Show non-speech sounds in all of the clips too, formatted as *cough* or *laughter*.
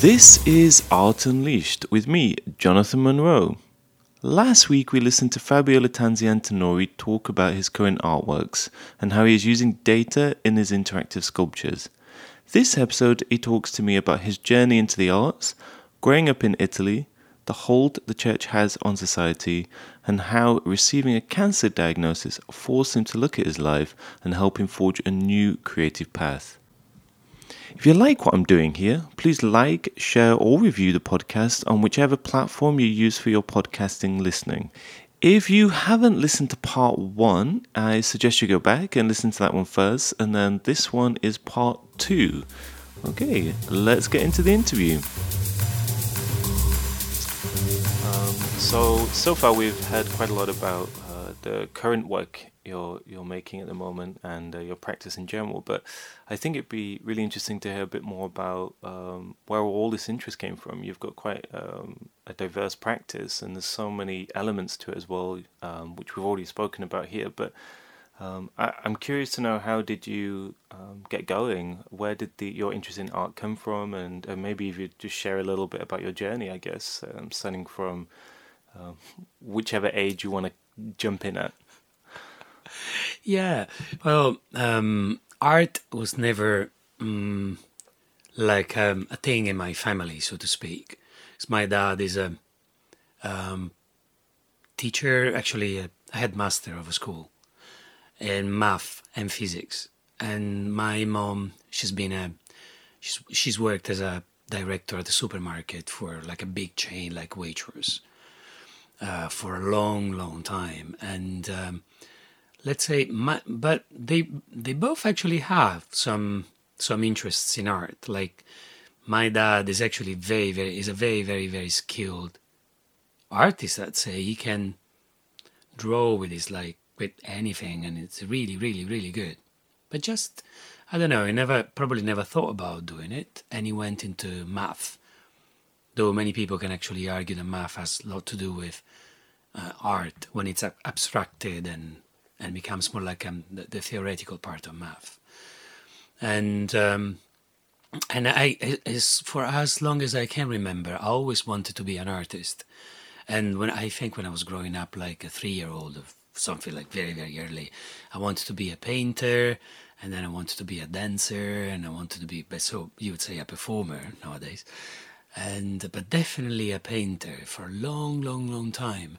This is Art Unleashed with me, Jonathan Monroe. Last week we listened to Fabio Lattanzi Antinori talk about his current artworks and how he is using data in his interactive sculptures. This episode he talks to me about his journey into the arts, growing up in Italy, the hold the church has on society, and how receiving a cancer diagnosis forced him to look at his life and help him forge a new creative path. If you like what I'm doing here, please like, share, or review the podcast on whichever platform you use for your podcasting listening. If you haven't listened to part one, I suggest you go back and listen to that one first, and then this one is part two. Okay, let's get into the interview. Um, so, so far we've heard quite a lot about uh, the current work you're you're making at the moment and uh, your practice in general. But I think it'd be really interesting to hear a bit more about um, where all this interest came from. You've got quite um, a diverse practice, and there's so many elements to it as well, um, which we've already spoken about here. But um, I, am curious to know how did you um, get going? Where did the your interest in art come from? And uh, maybe if you just share a little bit about your journey, I guess, um, starting from whichever age you want to jump in at. Yeah, well, um, art was never um, like um, a thing in my family, so to speak. my dad is a um, teacher, actually a headmaster of a school in math and physics, and my mom, she's been a, she's she's worked as a director at a supermarket for like a big chain like Waitrose uh, for a long, long time, and um, let's say, but they they both actually have some some interests in art. Like my dad is actually very very is a very very very skilled artist. I'd say he can draw with his like with anything, and it's really really really good. But just I don't know. He never probably never thought about doing it, and he went into math. Though many people can actually argue that math has a lot to do with uh, art when it's abstracted and and becomes more like um, the, the, theoretical part of math. And um, and I, as for as long as I can remember, I always wanted to be an artist. And when I think when I was growing up, like a three-year-old, or something like very very early, I wanted to be a painter, and then I wanted to be a dancer, and I wanted to be so you would say a performer nowadays, and but definitely a painter for a long, long, long time.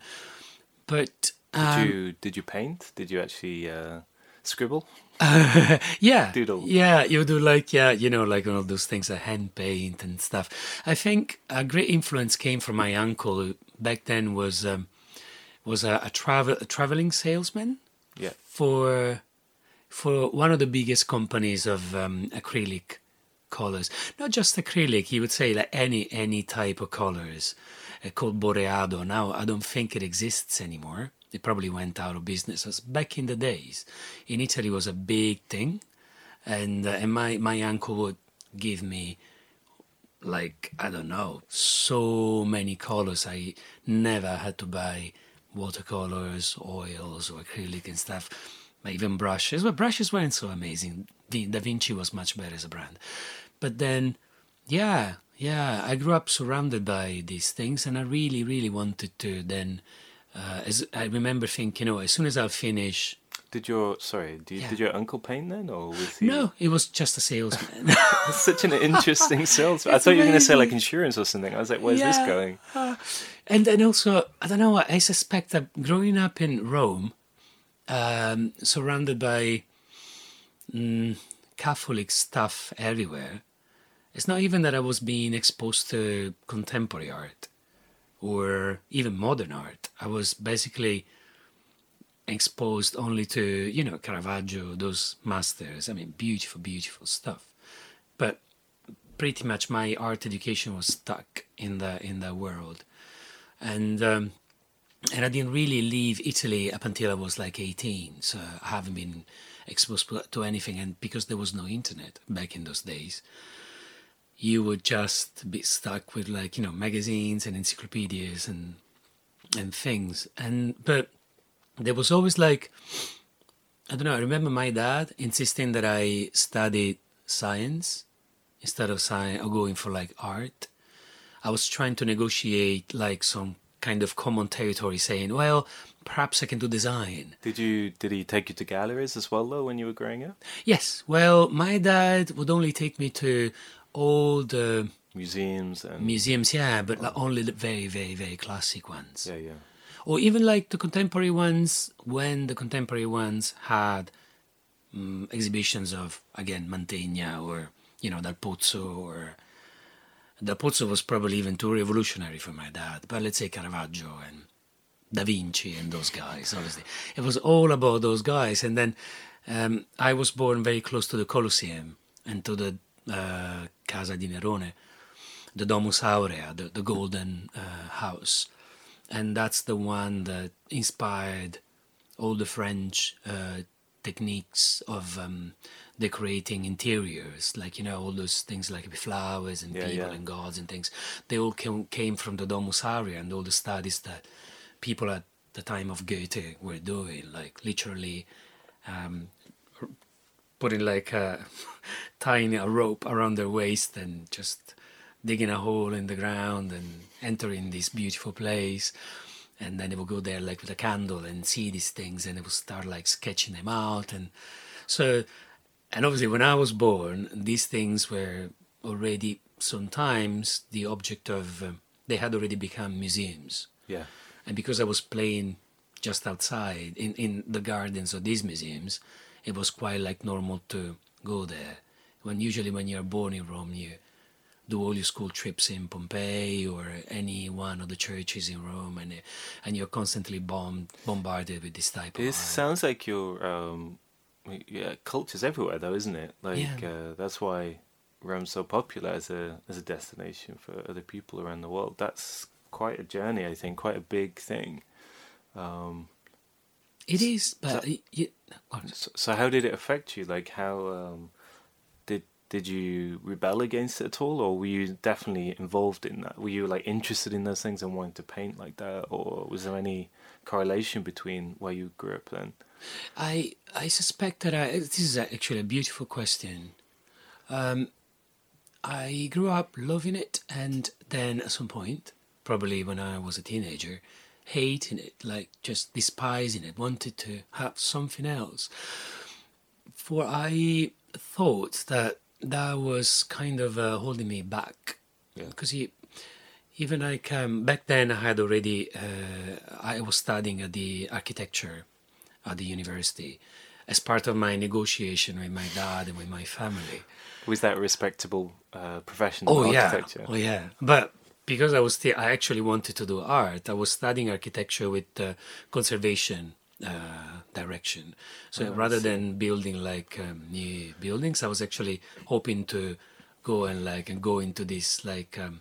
But um, did you did you paint? Did you actually uh, scribble? Uh, *laughs* yeah, doodle. Yeah, you do like yeah, you know, like all those things, a hand paint and stuff. I think a great influence came from my uncle, who back then was um, was a, a travel a traveling salesman. Yeah. For for one of the biggest companies of um, acrylic colors, not just acrylic. He would say like any any type of colors, uh, called Boreado. Now I don't think it exists anymore they probably went out of business. As back in the days, in Italy was a big thing, and uh, and my my uncle would give me like I don't know so many colors. I never had to buy watercolors, oils, or acrylic and stuff. Even brushes. But brushes weren't so amazing. Da Vinci was much better as a brand. But then, yeah, yeah, I grew up surrounded by these things, and I really, really wanted to then uh, as I remember thinking, know, as soon as I'll finish. Did your sorry? Did, yeah. did your uncle paint then, or was he? No, he was just a salesman. *laughs* *laughs* Such an interesting salesman. I thought you were going to say like insurance or something. I was like, where's yeah. this going? Uh, and then also, I don't know. I suspect that growing up in Rome, um, surrounded by mm, Catholic stuff everywhere, it's not even that I was being exposed to contemporary art or even modern art. I was basically exposed only to, you know, Caravaggio, those masters. I mean, beautiful, beautiful stuff. But pretty much my art education was stuck in the in the world, and um, and I didn't really leave Italy up until I was like 18. So I haven't been exposed to anything, and because there was no internet back in those days, you would just be stuck with like you know magazines and encyclopedias and and things and but there was always like i don't know i remember my dad insisting that i study science instead of science or going for like art. I was trying to negotiate like some kind of common territory, saying, "Well, perhaps I can do design." Did you did he take you to galleries as well though when you were growing up? Yes. Well, my dad would only take me to all the Museums and museums, yeah, but like only the very, very, very classic ones. yeah, yeah. or even like the contemporary ones when the contemporary ones had um, exhibitions of again Mantegna or you know Dal Pozzo or Dal Pozzo was probably even too revolutionary for my dad but let's say Caravaggio and Da Vinci and those guys obviously it was all about those guys and then um, I was born very close to the Colosseum and to the uh, Casa di Nerone the Domus Aurea the, the golden uh, house and that's the one that inspired all the French uh, techniques of um, decorating interiors, like you know all those things like flowers and Yeah, people yeah. and gods and things. They all came, came from the Domus Aurea and all the studies that people at the time of Goethe were doing, like literally um, putting like a *laughs* tying a rope around their waist and just digging a hole in the ground and entering this beautiful place. And then they would go there like with a candle and see these things and they would start like sketching them out. And so and obviously when i was born these things were already sometimes the object of um, they had already become museums. Yeah. and because I was playing just outside in, in the gardens of these museums, it was quite like normal to go there. When usually when you're born in Rome, you do all your school trips in Pompeii or any one of the churches in Rome, and and you're constantly bombed, bombarded with this type of It art. sounds like your um, yeah, culture's everywhere though, isn't it? Like Yeah. uh, that's why Rome's so popular as a as a destination for other people around the world. That's quite a journey, I think, quite a big thing. Um, It is, but y y- oh, so, so how did it affect you? Like how um, did did you rebel against it at all, or were you definitely involved in that? Were you like interested in those things and wanting to paint like that, or was there any correlation between where you grew up then? I I suspect that I, this is actually a beautiful question. Um, I grew up loving it, and then at some point, probably when I was a teenager, hating it, like just despising it, wanted to have something else. For I thought that that was kind of uh, holding me back, Yeah. because even like um, back then I had already uh, I was studying at the architecture at the university as part of my negotiation with my dad and with my family. Was that a respectable uh, profession? Oh yeah, oh yeah. But because I was still, I actually wanted to do art. I was studying architecture with the conservation uh, direction. So Oh, rather than building like um, new buildings, I was actually hoping to go and like and go into this like um,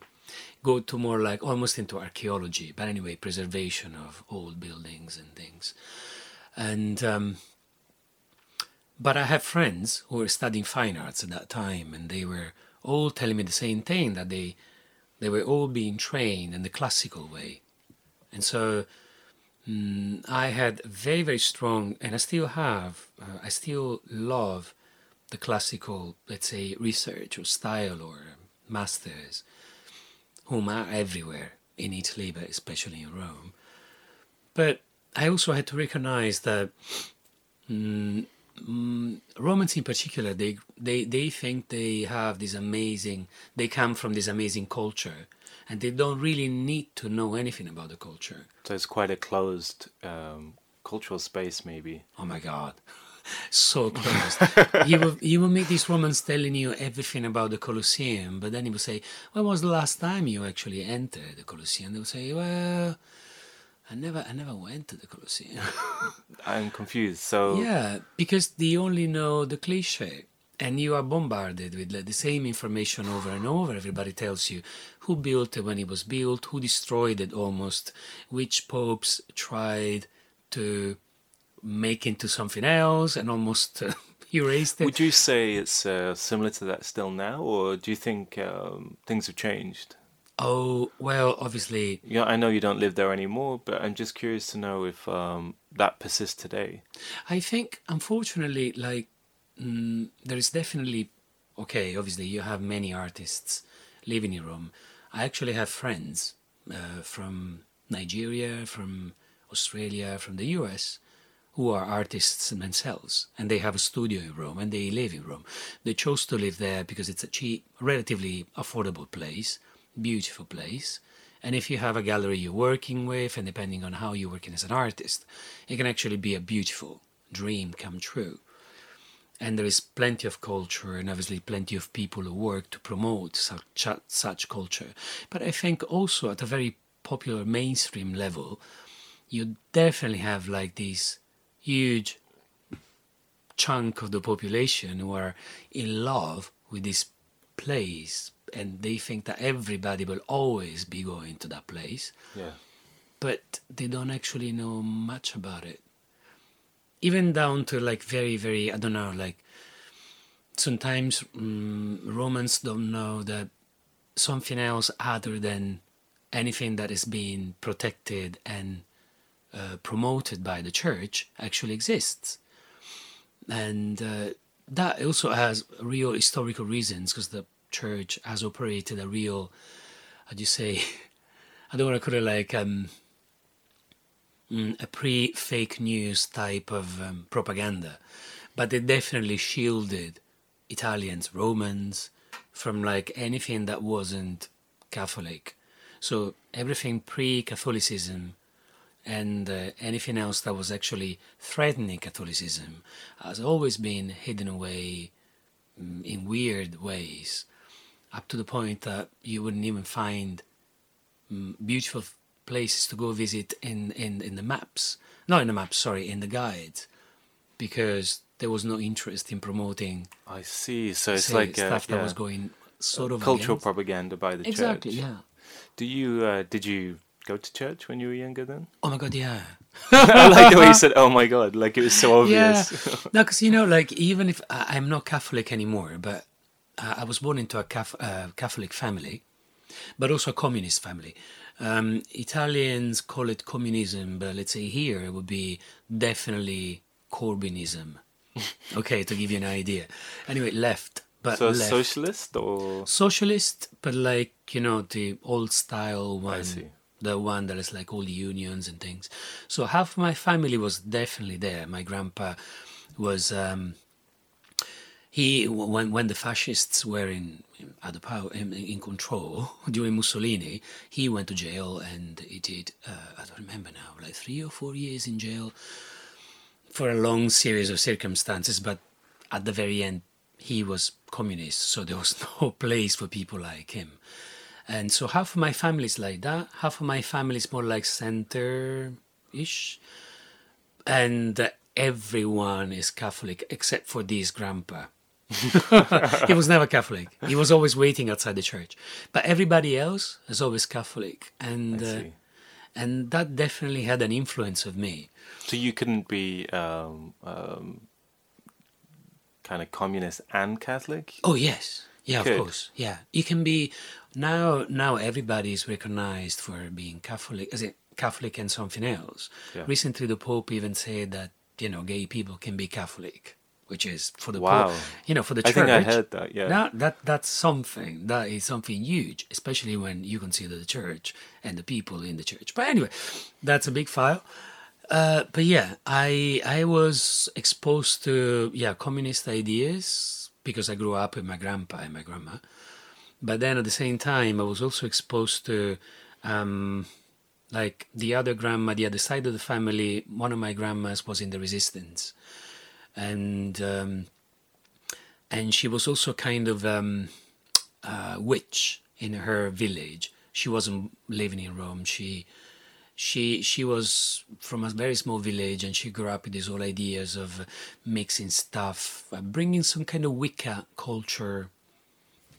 go to more like almost into archaeology. But anyway, preservation of old buildings and things. And um, but I have friends who were studying fine arts at that time, and they were all telling me the same thing that they they were all being trained in the classical way, and so mm, I had very very strong, and I still have, uh, I still love the classical, let's say, research or style or masters, whom are everywhere in Italy, but especially in Rome. But I also had to recognize that mm, mm, Romans in particular, they, they, they think they have this amazing, they come from this amazing culture, and they don't really need to know anything about the culture. So it's quite a closed um, cultural space, maybe. Oh my God. So close. you will you will meet these Romans telling you everything about the Colosseum, but then he will say, "When was the last time you actually entered the Colosseum?" They will say, "Well, I never I never went to the Colosseum." *laughs* I'm confused. So Yeah, because they only know the cliche. And you are bombarded with like, the same information over and over. Everybody tells you who built it when it was built, who destroyed it almost, which popes tried to make into something else and almost uh, *laughs* erased it. would you say it's uh, similar to that still now, or do you think um, things have changed? Oh, well, obviously, Yeah, I know you don't live there anymore, but I'm just curious to know if um, that persists today. I think, unfortunately, like mm, there is definitely okay, obviously you have many artists living in Rome. I actually have friends uh, from Nigeria, from Australia, from the US, who are artists themselves, and they have a studio in Rome and they live in Rome. They chose to live there because it's a cheap, relatively affordable place, beautiful place. And if you have a gallery you're working with, and depending on how you're working as an artist, it can actually be a beautiful dream come true. And there is plenty of culture, and obviously plenty of people who work to promote such, such culture. But I think also at a very popular mainstream level, you definitely have like this huge chunk of the population who are in love with this place and they think that everybody will always be going to that place. Yeah. But they don't actually know much about it. Even down to like very, very, I don't know, like sometimes um, Romans don't know that something else other than anything that is being protected and uh, promoted by the church actually exists. And uh, that also has real historical reasons because the church has operated a real, how do you say, *laughs* I don't want to call it like um, mm, a pre fake news type of um, propaganda, but it definitely shielded Italians, Romans from like anything that wasn't Catholic. So everything pre Catholicism and uh, anything else that was actually threatening Catholicism has always been hidden away um, in weird ways up to the point that you wouldn't even find um, beautiful places to go visit in, in, in the maps. Not in the maps, sorry, in the guides, because there was no interest in promoting. I see. So it's say, like stuff uh, that yeah, was going sort of cultural against. propaganda by the Exactly, church. yeah. Do you uh, did you go to church when you were younger? Then Oh my god, yeah. *laughs* I like the way you said, *laughs* "Oh my god!" Like it was so obvious. Yeah. no, because you know, like even if I, I'm not Catholic anymore, but uh, I was born into a Cath- uh, Catholic family, but also a communist family. Um, Italians call it communism, but let's say here it would be definitely Corbynism. *laughs* okay, to give you an idea. Anyway, left, but so left. socialist or socialist, but like you know the old style one, I see. The one that is like all the unions and things. So half my family was definitely there. My grandpa was um, he when when the fascists were in at the power in, in control *laughs* during Mussolini, he went to jail and he did uh, I don't remember now like three or four years in jail for a long series of circumstances. But at the very end, he was communist, so there was *laughs* no place for people like him. And so half of my family is like that, half of my family is more like center-ish, and uh, everyone is Catholic except for this grandpa. *laughs* he was never Catholic. He was always waiting outside the church. But everybody else is always Catholic, and uh, and that definitely had an influence of me. So you couldn't be um, um, kind of communist and Catholic. Oh yes, yeah, Good. of course, yeah. You can be now. Now everybody is recognized for being Catholic, as in Catholic and something else. Yeah. Recently, the Pope even said that you know gay people can be Catholic, which is for the Wow. Pope, you know, for the I church. think I heard that. Yeah. Now that that's something that is something huge, especially when you consider the church and the people in the church. But anyway, that's a big file. Uh, but yeah, I I was exposed to yeah communist ideas because I grew up with my grandpa and my grandma. But then at the same time, I was also exposed to um, like the other grandma, the other side of the family. One of my grandmas was in the resistance, and um, and she was also kind of um, a witch in her village. She wasn't living in Rome. She she she was from a very small village and she grew up with these whole ideas of mixing stuff, uh, bringing some kind of Wicca culture.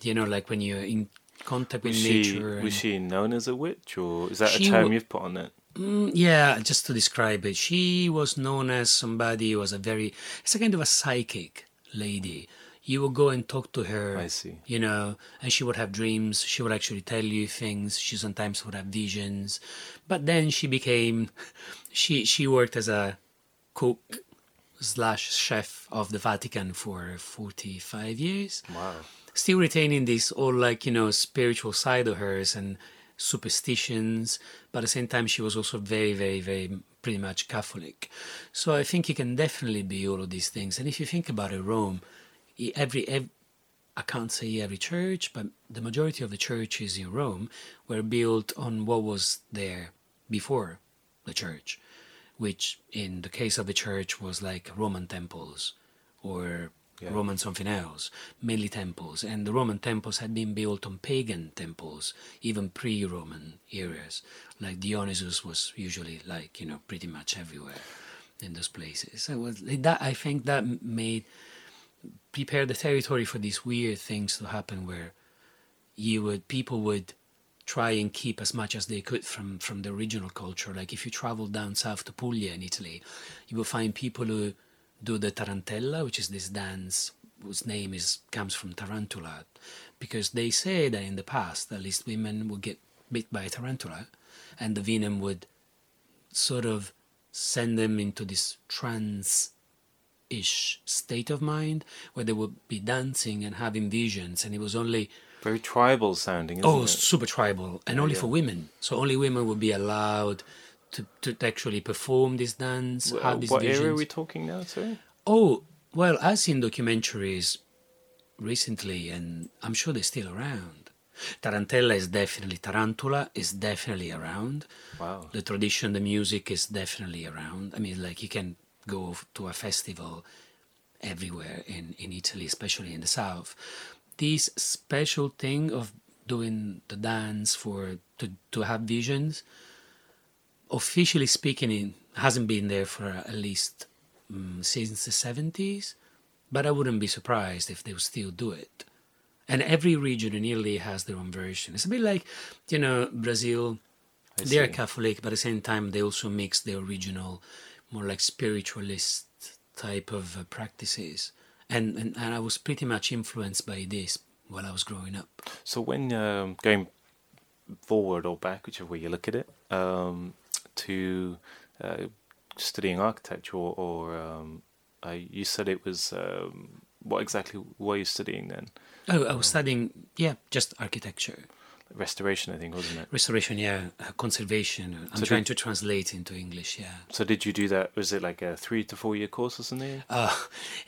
You know, like when you're in contact with was she nature. was she known as a witch, or is that a term wa- you've put on it? Mm, yeah, just to describe it, she was known as somebody who was a very, it's a kind of a psychic lady. You would go and talk to her. I see. You know, and she would have dreams. She would actually tell you things. She sometimes would have visions. But then she became, *laughs* she she worked as a cook, slash chef of the Vatican for 45 years. Wow. Still retaining this all like, you know, spiritual side of hers and superstitions, but at the same time, she was also very, very, very pretty much Catholic. So I think you can definitely be all of these things. And if you think about it, Rome, every, every I can't say every church, but the majority of the churches in Rome were built on what was there before the church, which in the case of the church was like Roman temples or yeah. Roman something else, mainly temples. And the Roman temples had been built on pagan temples, even pre Roman eras. Like Dionysus was usually like, you know, pretty much everywhere in those places. So was, that, I think that made, prepare the territory for these weird things to happen where you would, people would try and keep as much as they could from, from the original culture. Like if you travel down south to Puglia in Italy, you will find people who do the tarantella, which is this dance whose name is comes from tarantula, because they say that in the past, at least women would get bit by a tarantula, and the venom would sort of send them into this trance ish state of mind where they would be dancing and having visions and it was only very tribal sounding oh it? super tribal and only yeah. for women so only women would be allowed to, to actually perform this dance, well, what visions. era are we talking now, sorry? Oh, well, I've seen documentaries recently, and I'm sure they're still around. Tarantella is definitely Tarantula is definitely around. Wow. The tradition, the music is definitely around. I mean, like you can go to a festival everywhere in, in Italy, especially in the south. This special thing of doing the dance for to, to have visions officially speaking, it hasn't been there for at least um, since the 70s, but I wouldn't be surprised if they would still do it. And every region in Italy has their own version. It's a bit like, you know, Brazil, they're Catholic, but at the same time, they also mix their original, more like spiritualist type of uh, practices. And, and, and I was pretty much influenced by this while I was growing up. So when um, going forward or back, whichever way you look at it, um, to uh, studying architecture, or, or um, you said it was um, what exactly were you studying then? Oh, I was studying, yeah, just architecture. Restoration, I think, wasn't it? Restoration, yeah, uh, conservation. I'm so trying to translate into English, yeah. So, did you do that? Was it like a three to four year course or something? Uh,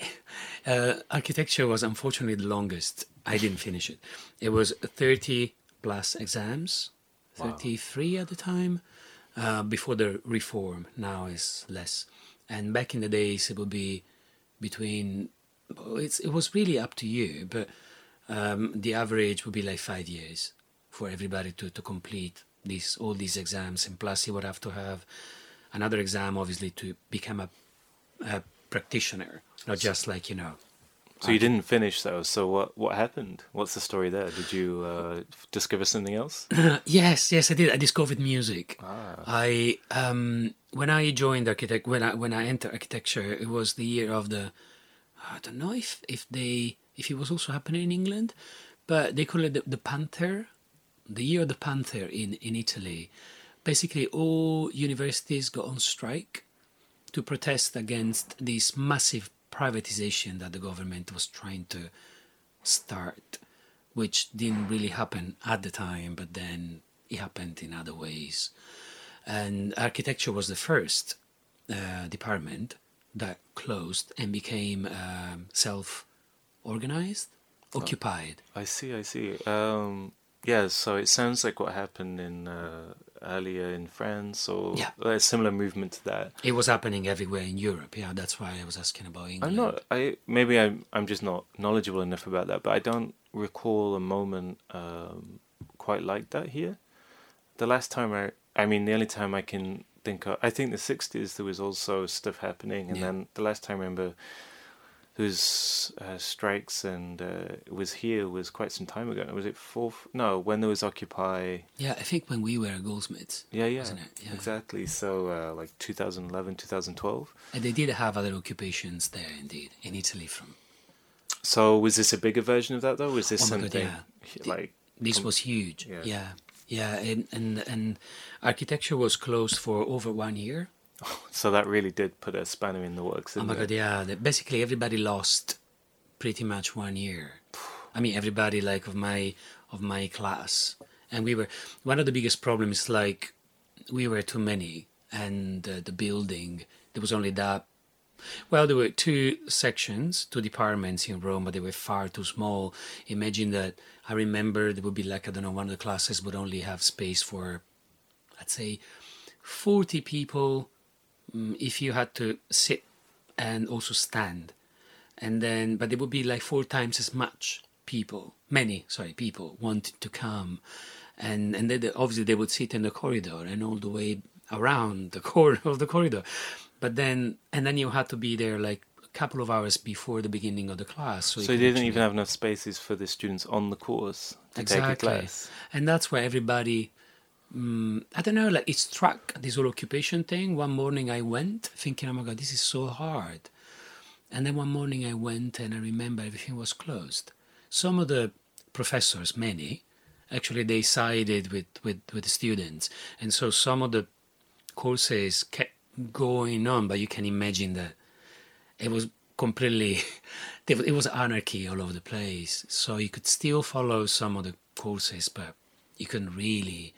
*laughs* uh, architecture was unfortunately the longest. I didn't finish it. It was 30 plus exams, 33 wow. at the time. Uh, before the reform. Now is less, and back in the days it would be between. It's it was really up to you, but um, the average would be like five years for everybody to, to complete these all these exams, and plus he would have to have another exam, obviously, to become a, a practitioner, not just like you know so you didn't finish those. So what what happened? What's the story there? Did you uh, discover something else? *laughs* yes, yes, I did. I discovered music. Ah. I um, when I joined architect when I when I entered architecture, it was the year of the. I don't know if if they if it was also happening in England, but they call it the, the Panther, the year of the Panther in in Italy. Basically, all universities go on strike to protest against this massive privatization that the government was trying to start, which didn't really happen at the time, but then it happened in other ways. And architecture was the first uh, department that closed and became um, self organized, oh, occupied. I see, I see. Um, yeah, so it sounds like what happened in uh, earlier in France or yeah. a similar movement to that. It was happening everywhere in Europe. Yeah, that's why I was asking about England. I'm not. I maybe I'm. I'm just not knowledgeable enough about that. But I don't recall a moment um, quite like that here. The last time I, I mean, the only time I can think of, I think the '60s there was also stuff happening, and yeah. then the last time I remember whose uh, strikes and uh, was here was quite some time ago. Was it fourth? No, when there was Occupy. Yeah, I think when we were goldsmiths. Yeah, yeah, yeah. exactly. So uh, like 2011, 2012. And they did have other occupations there, indeed, in Italy from. So was this a bigger version of that though? Was this oh something God, yeah. like? This was huge. Yeah. yeah. Yeah, and, and and architecture was closed for over one year *laughs* So that really did put a spanner in the works. Oh my it? god, yeah. Basically, everybody lost pretty much one year. I mean, everybody like of my of my class, and we were one of the biggest problems. Like, we were too many, and uh, the building there was only that. Well, there were two sections, two departments in Rome, but they were far too small. Imagine that. I remember there would be like I don't know, one of the classes would only have space for, I'd say, forty people Mm, if you had to sit and also stand. And then but there would be like four times as much people many sorry people wanted to come. And and then obviously they would sit in the corridor and all the way around the *laughs* corner of the corridor. But then and then you had to be there like a couple of hours before the beginning of the class so, So you didn't even have enough spaces for the students on the course to take a exactly. class. and that's where everybody mm, i don't know like it struck this whole occupation thing. One morning i went thinking oh my god this is so hard. And then one morning i went and i remember everything was closed. Some of the professors many actually they sided with with, with the students. And so some of the courses kept going on but you can imagine that it was completely *laughs* it was anarchy all over the place. So you could still follow some of the courses but you couldn't really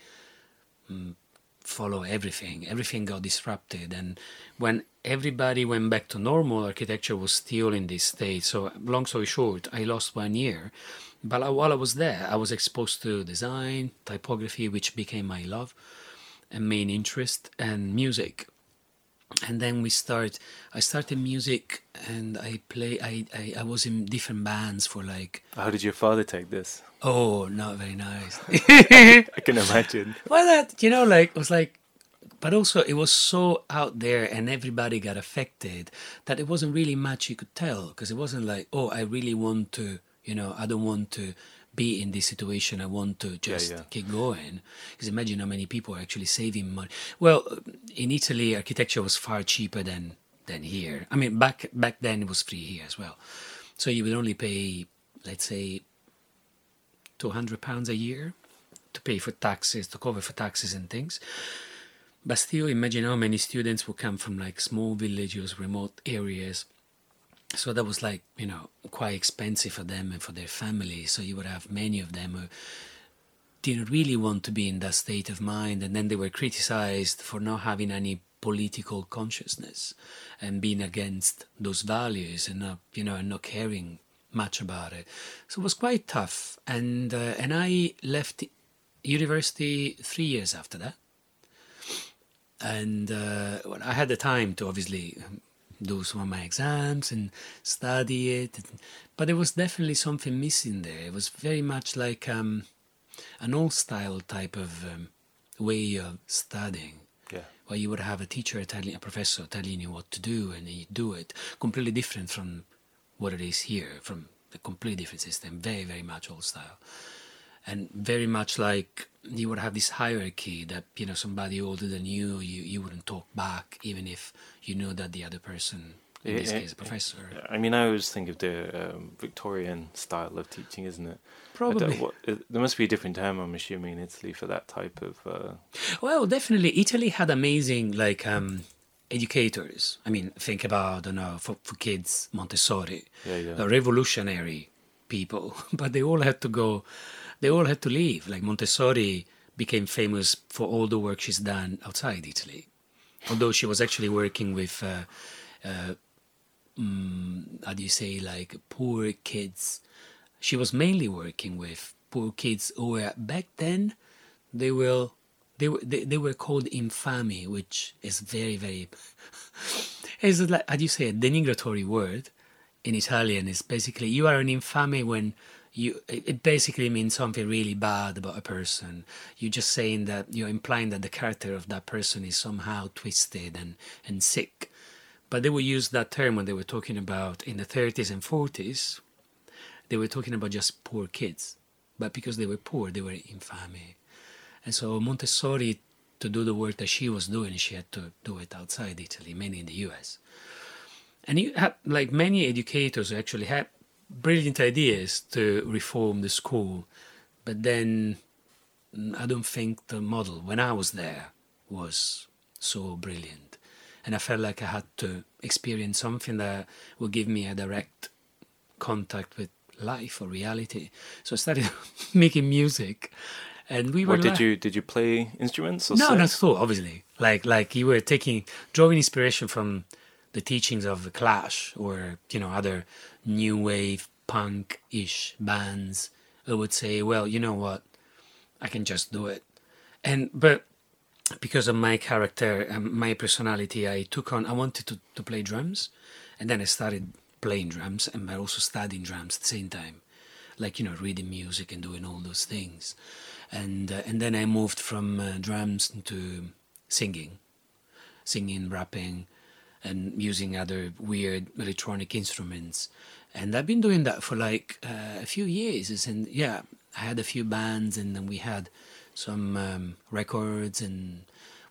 follow everything. Everything got disrupted. And when everybody went back to normal architecture was still in this state. So long story short i lost one year. But while i was there i was exposed to design typography which became my love and main interest and music and then we start i started music and i play I, I i was in different bands for like How did your father take this? oh not very nice *laughs* I can imagine. *laughs* well that you know like it was like but also it was so out there and everybody got affected that it wasn't really much you could tell because it wasn't like oh i really want to you know i don't want to be in this situation i want to just yeah. keep going. Because imagine how many people are actually saving money. Well in italy architecture was far cheaper than than here. I mean back back then it was free here as well. So you would only pay let's say 200 pounds a year to pay for taxes to cover for taxes and things. But still imagine how many students would come from like small villages remote areas so that was like you know quite expensive for them and for their family. So you would have many of them who didn't really want to be in that state of mind. And then they were criticized for not having any political consciousness and being against those values and not you know and not caring much about it. So it was quite tough. And uh, and i left university three years after that. And uh, well, I had the time to obviously do some of my exams and study it, but there was definitely something missing there. It was very much like um, an old style type of um, way of studying, Yeah. where you would have a teacher telling a professor telling you what to do, and you do it. Completely different from what it is here, from a completely different system. Very, very much old style and very much like you would have this hierarchy that you know somebody older than you you, you wouldn't talk back even if you know that the other person in this Yeah, case a professor I mean, I always think of the um, Victorian style of teaching, isn't it? Probably what- there must be a different term, I'm assuming, in Italy for that type of. Uh, well definitely italy had amazing like um educators i mean think about i don't know for, for kids montessori Yeah, yeah. the revolutionary people *laughs* but they all had to go they all had to leave. Like montessori became famous for all the work she's done outside italy. Although she was actually working with uh, uh, mm, how do you say like poor kids. She was mainly working with poor kids who were back then they will they were they, they were called infami which is very very *laughs* is like how do you say a denigratory word in italian is basically you are an infame when you it basically means something really bad about a person. You're just saying that you're implying that the character of that person is somehow twisted and and sick. But they would use that term when they were talking about in the 30s and 40s they were talking about just poor kids. But because they were poor they were infame and so montessori to do the work that she was doing she had to do it outside italy mainly in the us and you have like many educators actually had brilliant ideas to reform the school but then i don't think the model when i was there was so brilliant and I felt like I had to experience something that would give me a direct contact with life or reality. So I started *laughs* making music, and we were. What did like- you did you play instruments or no, sing? not at all. Obviously, like like you were taking drawing inspiration from the teachings of the Clash or you know other new wave punk ish bands. I would say, well, you know what, I can just do it, and but because of my character and my personality, I took on. I wanted to to play drums, and then I started playing drums and also studying drums at the same time like you know reading music and doing all those things and uh, and then i moved from uh, drums to singing singing rapping and using other weird electronic instruments. And i've been doing that for like uh, a few years. And yeah i had a few bands and then we had some um, records and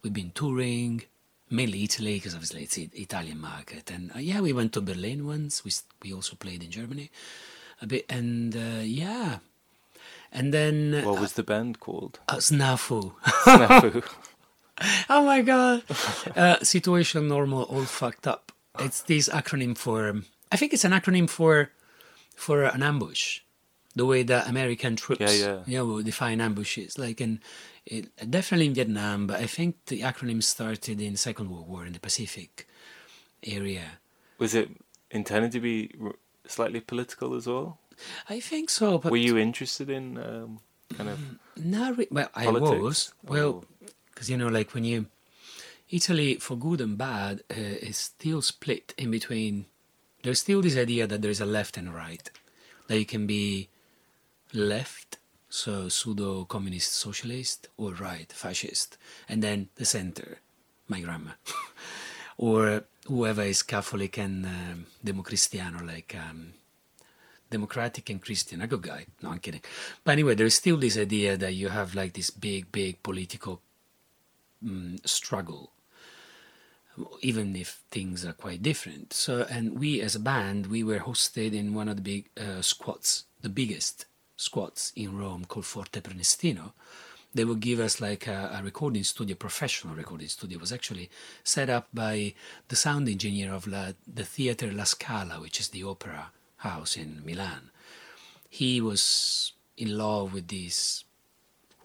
we've been touring mainly italy because obviously it's the italian market. And uh, yeah we went to berlin once. We, we also played in germany a bit and uh, yeah. And then What was the band called? uh, snafu. Snafu. *laughs* *laughs* oh my god uh, situation normal all fucked up it's this acronym for um, i think it's an acronym for for an ambush the way that american troops Yeah, yeah. you know, define ambushes like in it, definitely in vietnam but i think the acronym started in second world war in the pacific area was it intended to be slightly political as well? i think so but Were you interested in um, kind of not re- well i politics? was well or- because you know like when you italy for good and bad uh, is still split in between there's still this idea that there's a left and right that you can be left so pseudo communist socialist or right fascist and then the center my grandma *laughs* or whoever is catholic and um, democristiano like um, democratic and Christian, a good guy. No, I'm kidding. But anyway, there's still this idea that you have like this big, big political mm, struggle, even if things are quite different. So, and we as a band, we were hosted in one of the big uh, squats, the biggest squats in Rome called Forte Prenestino. They would give us like a, a recording studio, professional recording studio. It was actually set up by the sound engineer of La, the theater La Scala, which is the opera house in Milan. He was in love with this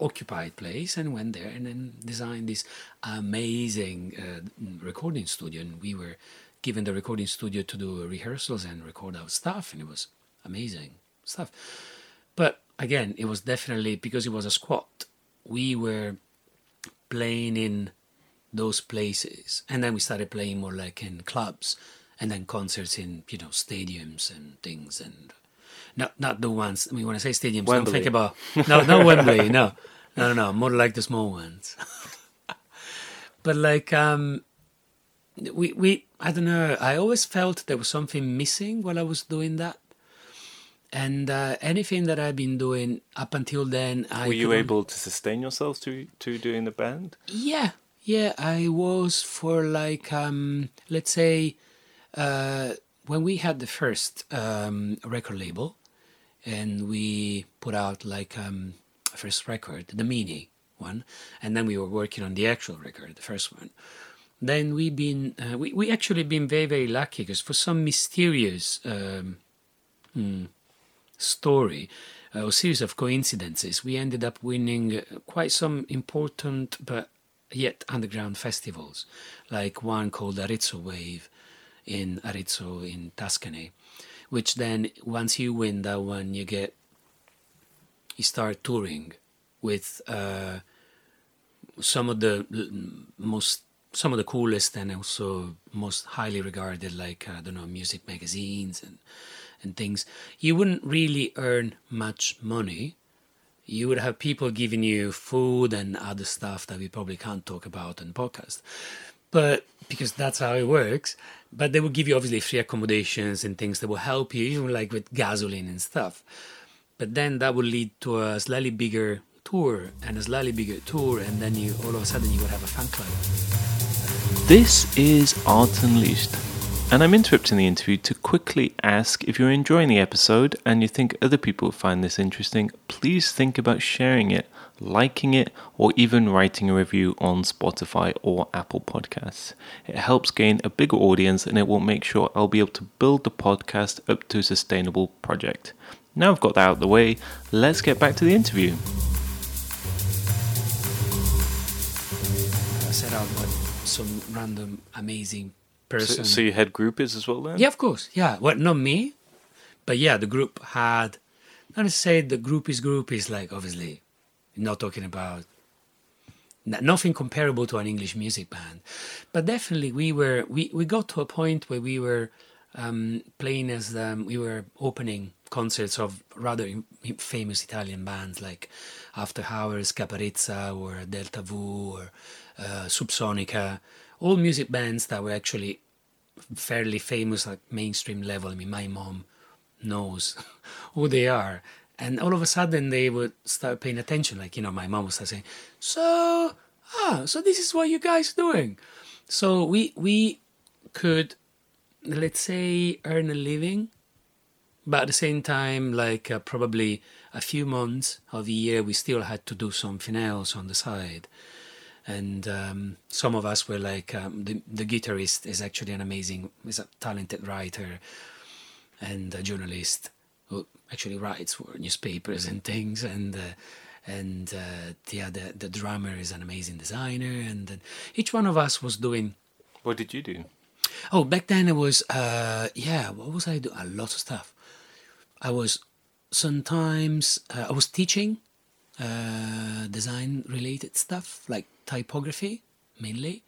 occupied place and went there and then designed this amazing uh, recording studio. And we were given the recording studio to do rehearsals and record our stuff, and it was amazing stuff. But again, it was definitely because it was a squat. We were playing in those places, and then we started playing more like in clubs, and then concerts in you know stadiums and things, and not not the ones. I mean, when I say stadiums, don't think about no, not Wembley, no, *laughs* no, no, no, more like the small ones. *laughs* but like um, we we I don't know. I always felt there was something missing while I was doing that. And uh, anything that I've been doing up until then, I were you able to sustain yourselves to to doing the band? Yeah, yeah, I was for like um, let's say uh, when we had the first um, record label, and we put out like um, first record, the mini one, and then we were working on the actual record, the first one. Then we've been uh, we we actually been very very lucky because for some mysterious um, hmm, story uh, or series of coincidences, we ended up winning uh, quite some important but yet underground festivals, like one called Arezzo Wave in Arezzo in Tuscany, which then once you win that one, you get you start touring with uh, some of the most some of the coolest and also most highly regarded like I don't know music magazines and and things. You wouldn't really earn much money. You would have people giving you food and other stuff that we probably can't talk about the podcast. But because that's how it works but they will give you obviously free accommodations and things that will help you, even like with gasoline and stuff but then that would lead to a slightly bigger tour and a slightly bigger tour and then you all of a sudden you would have a fan club This is Art Unleashed, and I'm interrupting the interview to quickly ask if you're enjoying the episode and you think other people find this interesting, please think about sharing it liking it, or even writing a review on Spotify or Apple Podcasts. It helps gain a bigger audience and it will make sure I'll be able to build the podcast up to a sustainable project. Now I've got that out of the way, let's get back to the interview. I set out what some random amazing So, person. so you had groupies as well then? Yeah, of course. Yeah. Well, not me, but yeah, the group had. Not to say the group is group is like obviously, not talking about nothing comparable to an English music band, but definitely we were we we got to a point where we were um, playing as um, we were opening concerts of rather famous Italian bands like After Hours, Caparezza, or Delta Vu, or uh, Subsonica, all music bands that were actually fairly famous at mainstream level. I mean, my mom knows *laughs* who they are. And all of a sudden they would start paying attention. Like, you know, my mom would start saying, So, ah, so this is what you guys are doing. So we, we could, let's say, earn a living, but at the same time, like uh, probably a few months of the year, we still had to do something else on the side. And um, some of us were like um, the, the guitarist is actually an amazing is a talented writer and a journalist who actually writes for newspapers and things. And uh, and uh, the the drummer is an amazing designer. And then each one of us was doing What did you do? oh back then it was uh, yeah what was i doing a lot of stuff i was sometimes uh, i was teaching uh, design related stuff like typography mainly.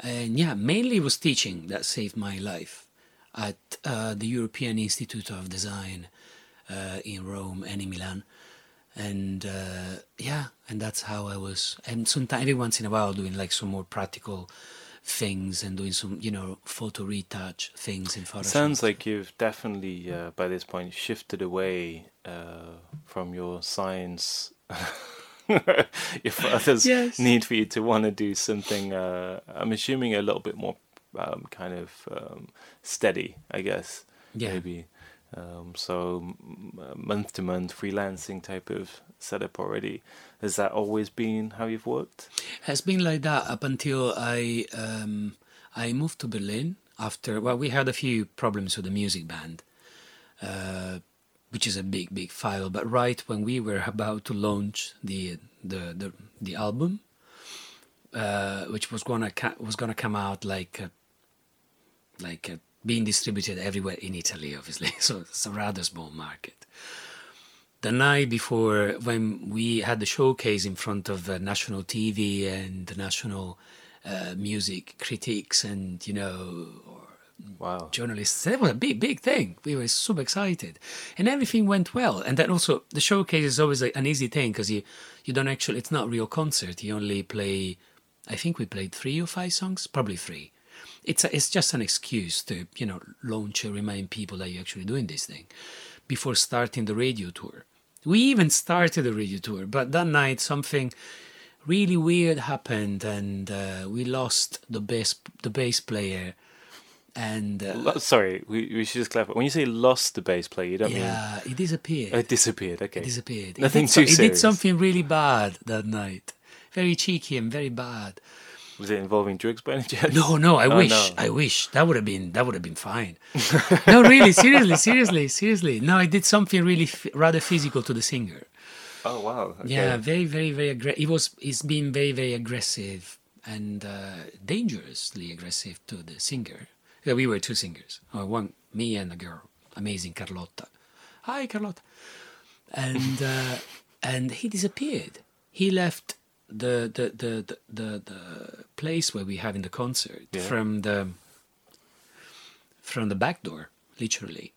And yeah mainly was teaching that saved my life at uh, the european institute of design uh, in rome and in milan. And uh, yeah and that's how i was and sometimes every once in a while doing like some more practical things and doing some you know photo retouch things in photoshop Sounds like you've definitely, uh, by this point, shifted away uh, from your science. *laughs* your father's Yes. need for you to want to do something. Uh, I'm assuming a little bit more um, kind of um, steady, I guess. Yeah. Maybe. Um, so month to month freelancing type of setup already. Has that always been how you've worked? has been like that up until I um, I moved to Berlin after well we had a few problems with the music band, uh, which is a big big file. But right when we were about to launch the the the, the album, uh, which was gonna ca- was gonna come out like a, like uh, being distributed everywhere in Italy, obviously. *laughs* So it's a rather small market. The night before when we had the showcase in front of uh, national TV and the national uh, music critics and you know or Wow. journalists that was a big big thing. We were super excited. And everything went well. And then also the showcase is always like an easy thing because you you don't actually it's not a real concert. You only play i think we played three or five songs probably three it's a, it's just an excuse to you know launch and remind people that you're actually doing this thing before starting the radio tour we even started the radio tour but that night something really weird happened and uh, we lost the bass the bass player and uh, Sorry, we, we should just clarify. When you say lost the bass player, you don't mean. yeah he disappeared it disappeared. Okay. He disappeared. Nothing he did, so- too He did something really bad that night. Very cheeky and very bad. Was it involving drugs by any chance? No, no, I Oh, wish. no. I wish. That would have been that would have been fine. no, really, *laughs* seriously, seriously, seriously. No, I did something really f- rather physical to the singer. Oh wow. Okay. Yeah, very, very, very aggressive. He was. He's been very, very aggressive and uh, dangerously aggressive to the singer. Yeah, we were two singers. Uh, one, me and a girl, amazing Carlotta. Hi, Carlotta. And uh, and he disappeared. He left the the the the, the, place where we have in the concert Yeah. from the from the back door, literally.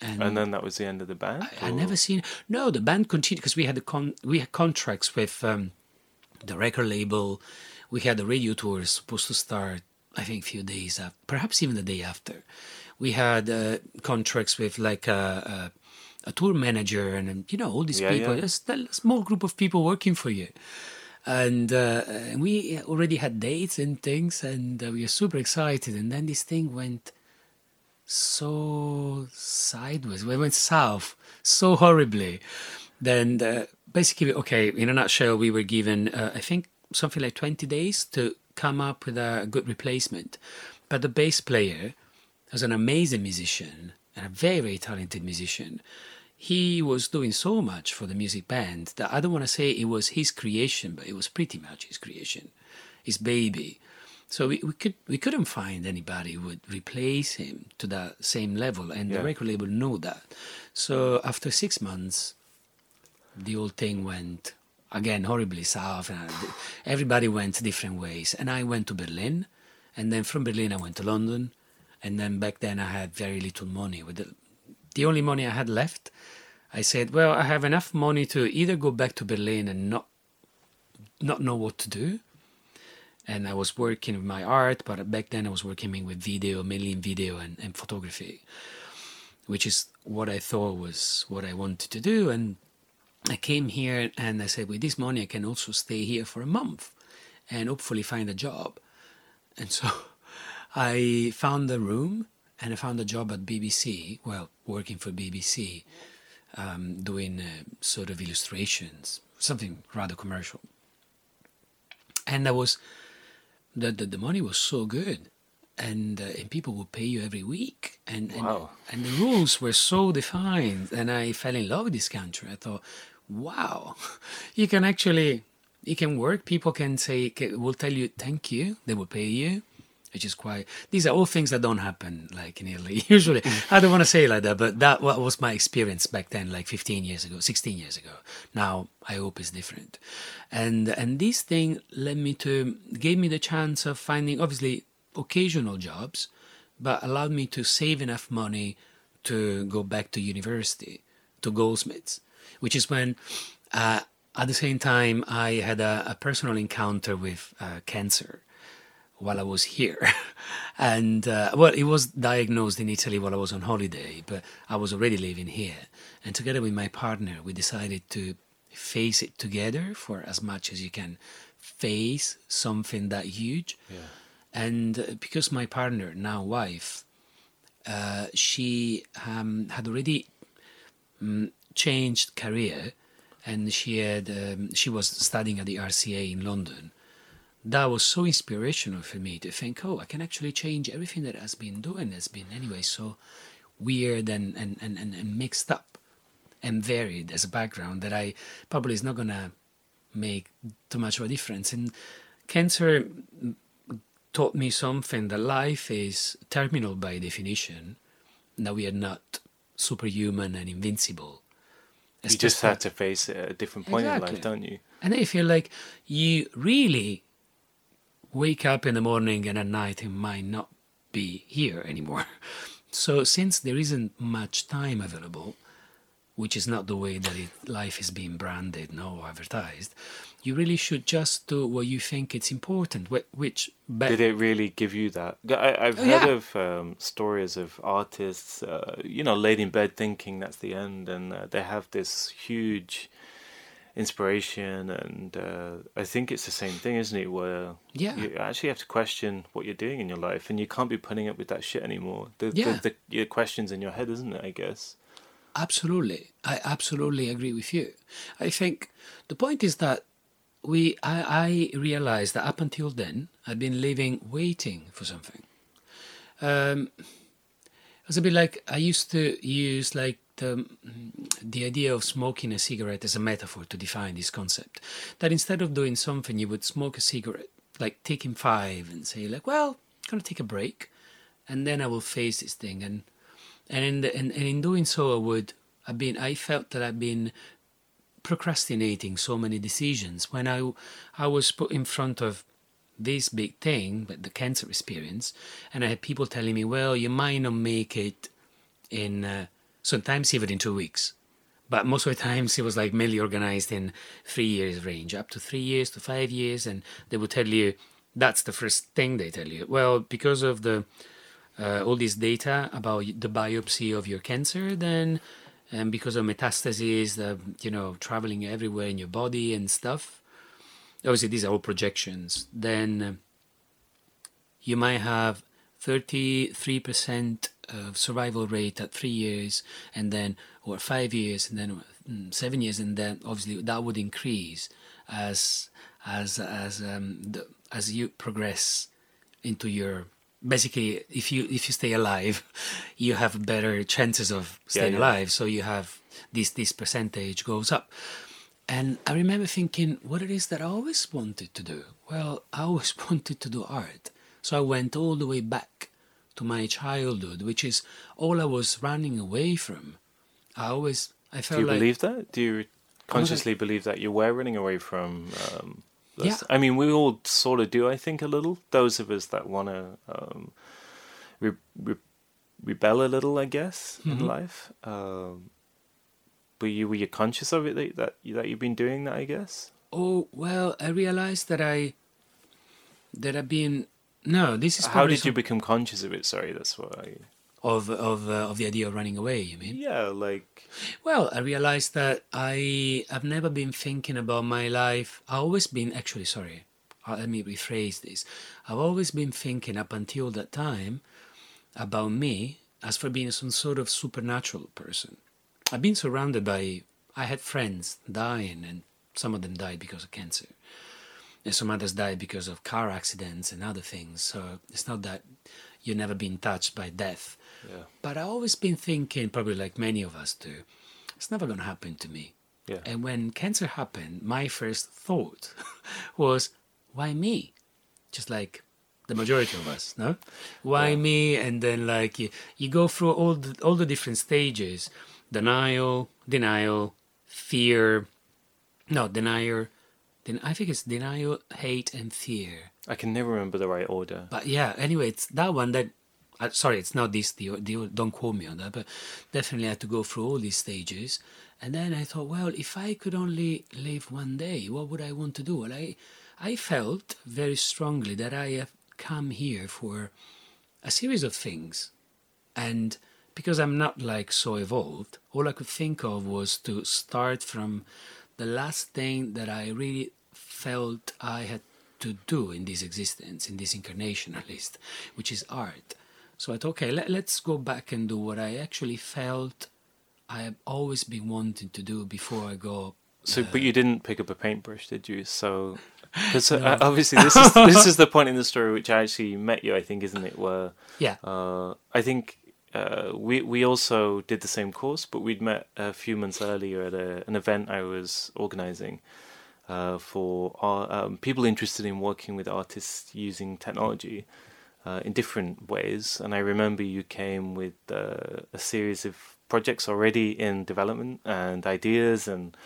And then that was the end of the band. I, I never seen. No, the band continued because we had the con. We had contracts with um, the record label. We had the radio tour supposed to start. I think a few days after, perhaps even the day after. We had uh, contracts with like a, a, a tour manager and you know all these Yeah, people. yeah. A small group of people working for you. And, uh, we already had dates and things, and uh, we were super excited. And then this thing went so sideways. We went south so horribly, then the, basically, okay, in a nutshell, we were given, uh, I think, something like 20 days to come up with a good replacement. But the bass player was an amazing musician and a very, very talented musician. He was doing so much for the music band that I don't want to say it was his creation, but it was pretty much his creation, his baby. So we, we could we couldn't find anybody who would replace him to that same level, and Yeah. the record label knew that. So after six months, the whole thing went again horribly south, and everybody went different ways. And I went to Berlin, and then from Berlin I went to London, and then back then I had very little money. With the, the only money I had left, I said, "Well, I have enough money to either go back to Berlin and not not know what to do." And I was working with my art, but back then I was working with video, mainly in video and, and photography, which is what I thought was what I wanted to do. And I came here and I said, with this money, I can also stay here for a month and hopefully find a job. And so *laughs* I found a room and I found a job at BBC, well, working for BBC, um, doing uh, sort of illustrations, something rather commercial. And I was, the, the, the money was so good. And, uh, and people would pay you every week, and and, Wow. and the rules were so defined. And I fell in love with this country. I thought, wow, *laughs* you can actually you can work. People can say will tell you thank you. They will pay you, which is quite. These are all things that don't happen like in Italy *laughs* usually. I don't want to say like that, but that wa- was my experience back then, like 15 years ago, 16 years ago. Now I hope it's different, and and this thing led me to gave me the chance of finding obviously occasional jobs, but allowed me to save enough money to go back to university to Goldsmiths, which is when. Uh, at the same time, I had a, a personal encounter with uh, cancer while I was here. *laughs* and, uh, well, it was diagnosed in Italy while I was on holiday, but I was already living here. And together with my partner, we decided to face it together for as much as you can face something that huge. And uh, because my partner, now wife, uh, she um, had already mm, changed career and she had um, she was studying at the RCA in London. That was so inspirational for me to think, oh, I can actually change everything that has been doing has been anyway so weird and, and, and, and, mixed up and varied as a background that I probably is not gonna make too much of a difference. And cancer taught me something that life is terminal by definition, that we are not superhuman and invincible. You just have to face it at a different point in life, don't you? And you feel like you really wake up in the morning and at night it might not be here anymore. *laughs* So since there isn't much time available, which is not the way that it, life is being branded no advertised, you really should just do what you think it's important. Which, but Did it really give you that? I, I've Oh, heard yeah. of um, stories of artists, uh, you know, laid in bed thinking that's the end, and uh, they have this huge inspiration. And uh, I think it's the same thing, isn't it? Where Yeah. you actually have to question what you're doing in your life, and you can't be putting up with that shit anymore. The, Yeah. the, the your questions in your head, isn't it? I guess. Absolutely. I absolutely agree with you. I think the point is that we I, I realized that up until then I'd been living waiting for something. Um, it was a bit like I used to use like the, the idea of smoking a cigarette as a metaphor to define this concept. That instead of doing something, you would smoke a cigarette, like taking five, and say like, "Well, I'm gonna take a break, and then I will face this thing." And and in the, and, and in doing so, I would I've been I felt that I've been procrastinating so many decisions when I I was put in front of this big thing, but the cancer experience, and I had people telling me, "Well, you might not make it in uh, sometimes even in two weeks." But most of the times it was like mainly organized in three years range, up to three years to five years, and they would tell you that's the first thing they tell you. Well, because of the uh, all this data about the biopsy of your cancer, then and because of metastases, the you know traveling everywhere in your body and stuff. Obviously, these are all projections. Then uh, you might have thirty-three percent uh, survival rate at three years, and then or five years, and then mm, seven years, and then obviously that would increase as as as um, the, as you progress into your basically if you if you stay alive *laughs* you have better chances of staying yeah. alive. So you have this this percentage goes up. And i remember thinking what it is that i always wanted to do? Well i always *laughs* wanted to do art. So i went all the way back to my childhood which is all i was running away from i always i felt Do you like believe that? Do you consciously believe that you were running away from? Um, those- Yeah. I mean, we all sort of do. I think a little. Those of us that want to um, re- re- rebel a little, I guess, Mhm. in life. Um, but you were you conscious of it that that, that you've been doing that? I guess. oh well i realized that i that i've been no this is How did you become conscious of it? Sorry, that's what I. of of uh, of the idea of running away you mean Yeah, like Well, I realized that I have never been thinking about my life. I've always been actually sorry. uh, Let me rephrase this. I've always been thinking up until that time about me as for being some sort of supernatural person. I've been surrounded by. I had friends dying, and some of them died because of cancer, and some others die because of car accidents and other things. So it's not that you've never been touched by death. yeah, But I've always been thinking, probably like many of us do, it's never going to happen to me. yeah, And when cancer happened, my first thought *laughs* was, why me? Just like the majority of us, no? Why Yeah. me? And then like you, you go through all the, all the different stages: denial, denial, fear. No, denial. Then I think it's denial, hate, and fear. I can never remember the right order. But yeah, anyway, it's that one that. Uh, sorry, it's not this. The, the, don't quote me on that, but definitely I had to go through all these stages. And then I thought, well, if I could only live one day, what would I want to do? Well, I, I felt very strongly that I have come here for a series of things. And because I'm not like so evolved, all I could think of was to start from the last thing that I really felt I had to do in this existence, in this incarnation at least, which is art. So I thought, okay, let, let's go back and do what I actually felt I have always been wanting to do before I go. So, but uh, you didn't pick up a paintbrush, did you? So, *laughs* because uh, No. Uh, obviously this is *laughs* this is the point in the story which I actually met you. I think, isn't it? Where Yeah, uh, I think uh, we we also did the same course, but we'd met a few months earlier at a, an event I was organising uh, for our, um, people interested in working with artists using technology uh, in different ways. And I remember you came with uh, a series of projects already in development and ideas and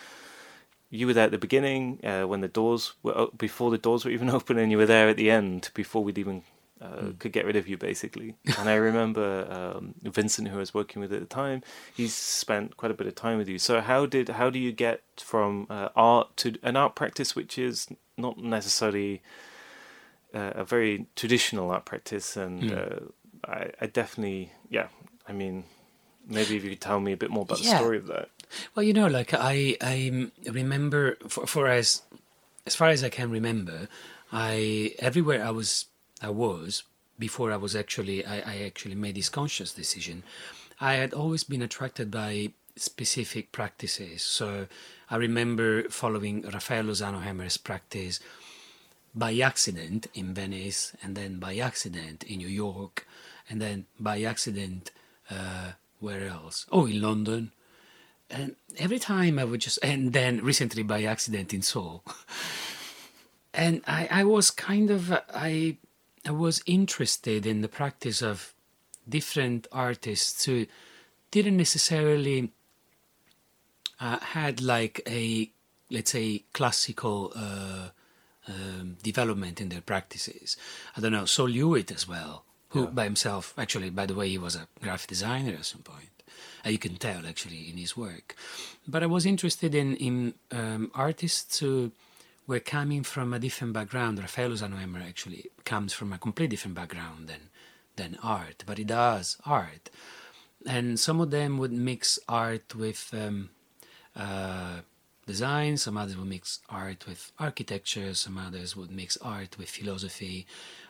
you were there at the beginning uh, when the doors were before the doors were even *laughs* open, and you were there at the end before we'd even uh, could get rid of you, basically. and I remember um, Vincent, who I was working with at the time, he's spent quite a bit of time with you. So how did how do you get from uh, art to an art practice, which is not necessarily uh, a very traditional art practice? And Mm. uh, I, I definitely, yeah, I mean. Maybe if you could tell me a bit more about the story of that. Well, you know, like I, I remember for, for as as far as I can remember, I everywhere I was I was before I was actually I, I actually made this conscious decision. I had always been attracted by specific practices. So I remember following Raffaello Lozano Hemmer's practice by accident in Venice, and then by accident in New York, and then by accident uh, where else? Oh, in London. And every time I would just, and then recently by accident in Seoul. *laughs* and I, I was kind of, I, I was interested in the practice of different artists who didn't necessarily uh, had like a, let's say, classical uh, um, development in their practices. I don't know, Sol LeWitt as well, who Yeah. by himself, actually, by the way, he was a graphic designer at some point. Uh, you can tell actually in his work. But I was interested in, in um, artists who were coming from a different background. Raffaello Lozano Hemmer actually comes from a completely different background than, than art, but he does art. And some of them would mix art with um, uh, design, some others would mix art with architecture, some others would mix art with philosophy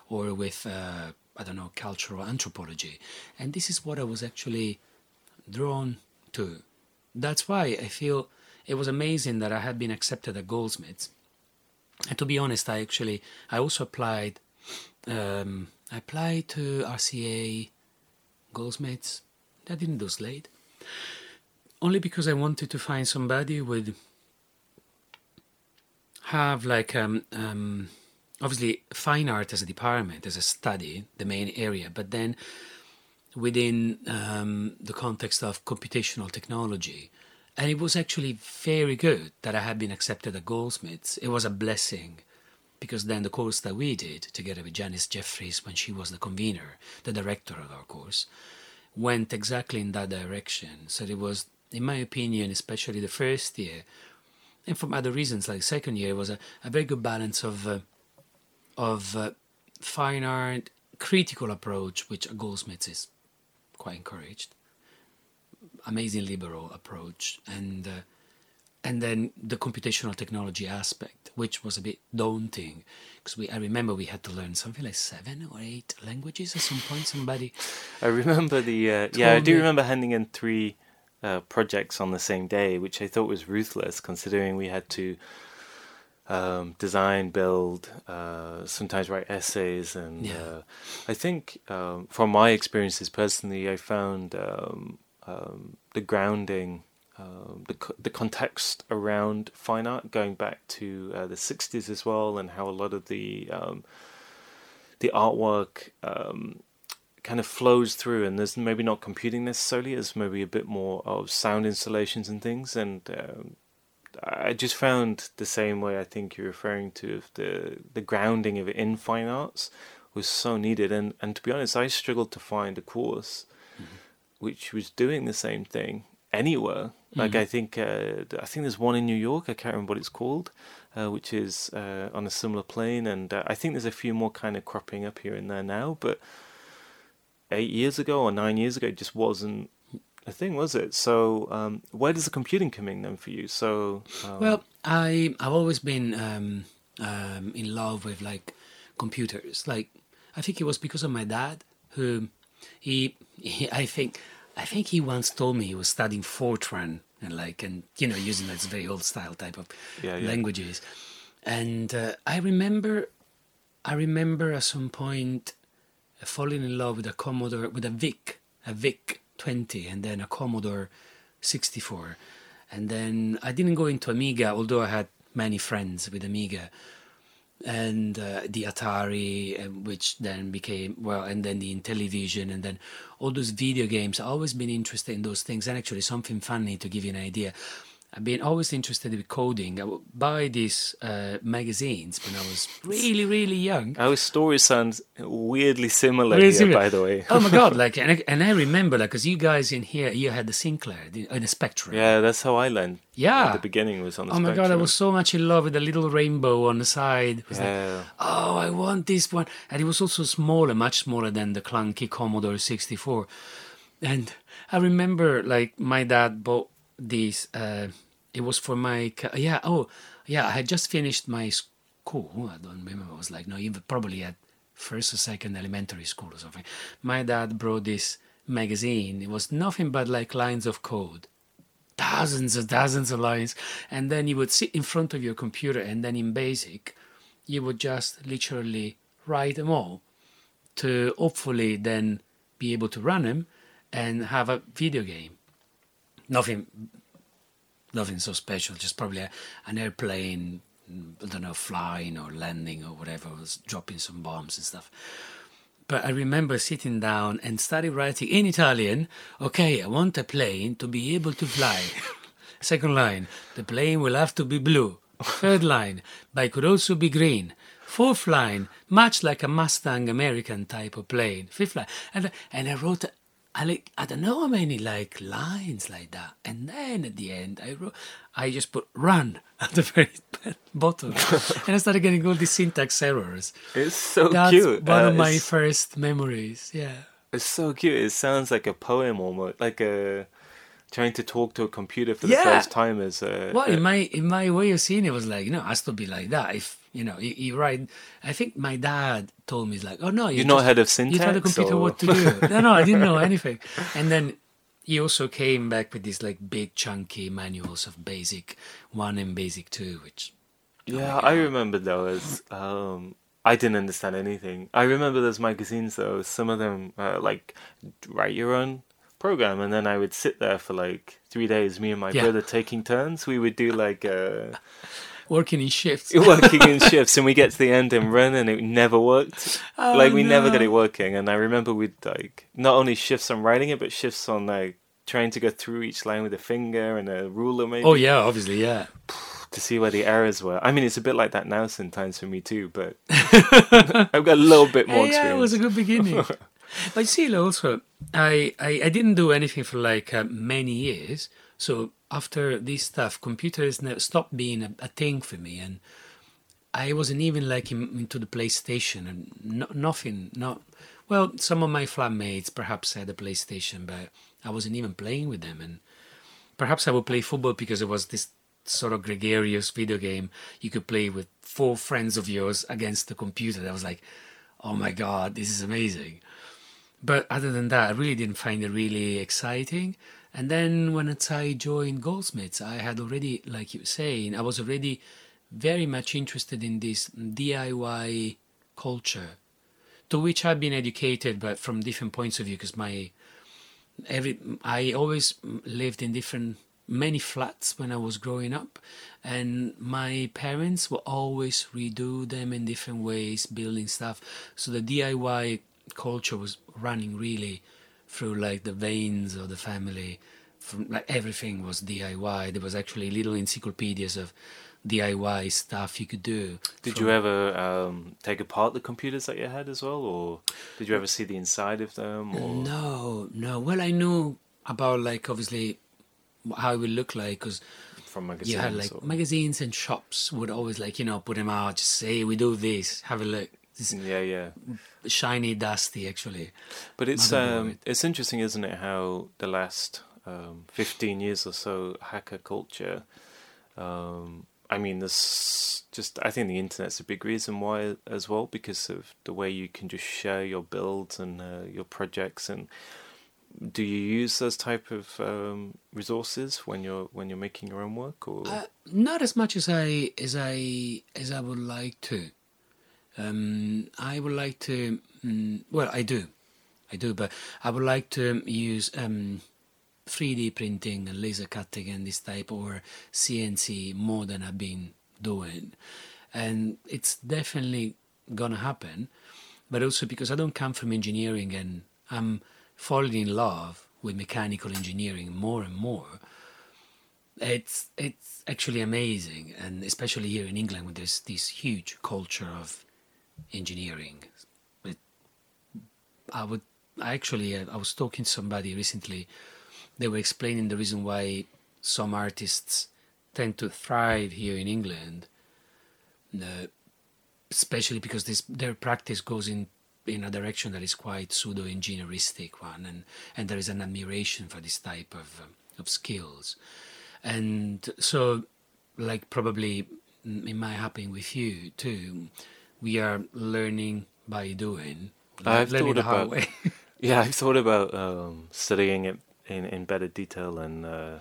or with uh, I don't know, cultural anthropology. And this is what I was actually drawn to. That's why I feel it was amazing that I had been accepted at Goldsmiths. And to be honest, I actually I also applied. Um, I applied to RCA, Goldsmiths. I didn't do Slade. Only because I wanted to find somebody would have like um, um, obviously fine art as a department, as a study, the main area, but then within um, the context of computational technology. And it was actually very good that I had been accepted at Goldsmiths. It was a blessing because then the course that we did together with Janis Jefferies, when she was the convener, the director of our course, went exactly in that direction. So it was, in my opinion, especially the first year, and from other reasons like second year, was a, a very good balance of uh, of uh, fine art critical approach, which a Goldsmiths is quite encouraged. Amazing liberal approach, and uh, and then the computational technology aspect, which was a bit daunting, because we I remember we had to learn something like seven or eight languages at some point. Somebody, *laughs* I remember the uh, yeah, I do remember handing in three uh, projects on the same day, which I thought was ruthless, considering we had to um, design, build, uh, sometimes write essays, and Yeah. uh, I think um, from my experiences personally, I found um, um, the grounding, um, the co- the context around fine art going back to uh, the '60s as well, and how a lot of the um, the artwork um, kind of flows through, and there's maybe not computing necessarily, there's maybe a bit more of sound installations and things, and um, I just found the same way I think you're referring to the the grounding of it in fine arts was so needed, and and to be honest, I struggled to find a course which was doing the same thing anywhere. Like I think uh, I think there's one in New York. I can't remember what it's called, uh, which is uh, on a similar plane, and uh, I think there's a few more kind of cropping up here and there now. But eight years ago or nine years ago, it just wasn't a thing, was it? So um, where does the computing come in then for you? So um, Well, I I've always been um, um, in love with like computers. Like I think it was because of my dad who he, he I think I think he once told me he was studying Fortran and like and you know using that very old style type of Yeah, yeah. languages. And uh, I remember I remember at some point uh, falling in love with a Commodore with a VIC, a VIC 20, and then a Commodore 64. And then I didn't go into Amiga, although I had many friends with Amiga. And uh, the Atari, which then became, well, and then the Intellivision, and then all those video games. I've always been interested in those things. And actually, something funny to give you an idea. I've been always interested in coding. I would buy these uh, magazines when I was really, really young. our story sounds weirdly similar Really here, similar. by the way. oh my god! *laughs* Like, and I, and I remember, like, because you guys in here, you had the Sinclair, the, uh, the Spectrum. Yeah, that's how I learned. Yeah. At the beginning was on the Oh my god! I was so much in love with the little rainbow on the side. It was like, Yeah. oh, I want this one, and it was also smaller, much smaller than the clunky Commodore 64. And I remember, like, my dad bought these. Uh, it was for my yeah. Oh, yeah. I had just finished my school. I don't remember. It was like no, even probably at first or second elementary school or something. My dad brought this magazine. It was nothing but like lines of code thousands and thousands of lines and then you would sit in front of your computer and then in basic you would just literally write them all to hopefully then be able to run them and have a video game nothing nothing so special just probably a, an airplane mm, i don't know flying or landing or whatever was dropping some bombs and stuff but I remember sitting down and started writing in Italian. Okay, I want a plane to be able to fly. *laughs* Second line, the plane will have to be blue. Third line, but it could also be green. Fourth line, much like a Mustang American type of plane. Fifth line, and and I wrote, I like I don't know how many like lines like that. And then at the end, I wrote, I just put run *laughs* at the very *laughs* bottom, *laughs* and I started getting all these syntax errors. It's so That's cute. one Uh, of my first memories. Yeah. It's so cute. It sounds like a poem almost, like a trying to talk to a computer for the Yeah. first time. Is uh, Well, in my in my way of seeing it was like, you know, it has to be like that. If you know, you, you write. I think my dad told me, "It's like, oh no, You're not head of syntax. You tell the computer or- what to do." *laughs* no, no, I didn't know anything. And then he also came back with these like big chunky manuals of Basic One and Basic Two, which Yeah, I remember those. Um, I didn't understand anything. I remember those magazines though. Some of them uh, like write your own program, and then I would sit there for like three days. Me and my Yeah. brother taking turns. We would do like uh, working in shifts. working in *laughs* shifts, and we get to the end and run, and it never worked. Oh, like we never got it working. And I remember we'd like not only shifts on writing it, but shifts on like trying to go through each line with a finger and a ruler, maybe. Oh yeah, obviously, yeah. *sighs* to see where the errors were. I mean, it's a bit like that now sometimes for me too, but *laughs* I've got a little bit more yeah, it was a good beginning. *laughs* but see, also, I, I I didn't do anything for like uh, many years. So after this stuff, computers stopped being a, a thing for me, and I wasn't even like in, into the PlayStation and no, nothing. Not well. Some of my flatmates perhaps had a PlayStation, but I wasn't even playing with them. And perhaps I would play football because it was this sort of gregarious video game you could play with four friends of yours against the computer. That was like, oh my god, this is amazing. But other than that, I really didn't find it really exciting. And then when I joined Goldsmiths, I had already, like you were saying, I was already very much interested in this DIY culture, to which I've been educated, but from different points of view, because my every I always lived in different many flats when I was growing up, and my parents would always redo them in different ways, building stuff. So the DIY culture was running really through like the veins of the family. From like everything was DIY. There was actually little encyclopedias of DIY stuff you could do. Did from- you ever um, take apart the computers that you had as well, or did you ever see the inside of them? Or No, no. Well, I knew about like obviously how it would look like because from magazines? you had like or- magazines and shops would always like you know put them out, just say we do this, have a look. This yeah, yeah. shiny, dusty actually. But it's um, it's interesting, isn't it? How the last um, fifteen years or so, hacker culture. Um, I mean, there's just I think the internet's a big reason why as well because of the way you can just share your builds and uh, your projects and. Do you use those type of um, resources when you're when you're making your own work, or Uh, not as much as I as I as I would like to. Um, I would like to. Mm, well, I do, I do, but I would like to use um, 3D printing and laser cutting and this type or CNC more than I've been doing, and it's definitely gonna happen. But also because I don't come from engineering and I'm falling in love with mechanical engineering more and more it's it's actually amazing and especially here in england with this this huge culture of engineering. It, i would actually uh, i was talking to somebody recently. They were explaining the reason why some artists tend to thrive here in england uh, especially because this their practice goes in in a direction that is quite pseudo engineeristic one and and there is an admiration for this type of um, of skills. And so like probably it might happen with you too we are learning by doing I've learning thought the hard about- way *laughs* Yeah, I've thought about um, studying it in, in better detail and uh,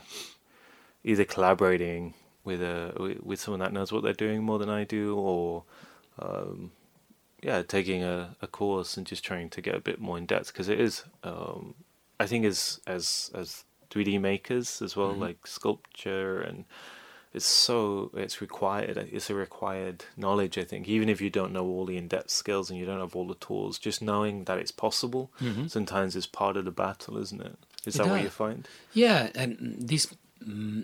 either collaborating with a with someone that knows what they're doing more than I do, or um, yeah, taking a, a course and just trying to get a bit more in depth because it is, um, I think, as as as 3D makers as well, Mhm. like sculpture and it's so it's required it's a required knowledge i think even if you don't know all the in-depth skills and you don't have all the tools just knowing that it's possible Mhm. sometimes is part of the battle isn't it is It that what you find Yeah, and this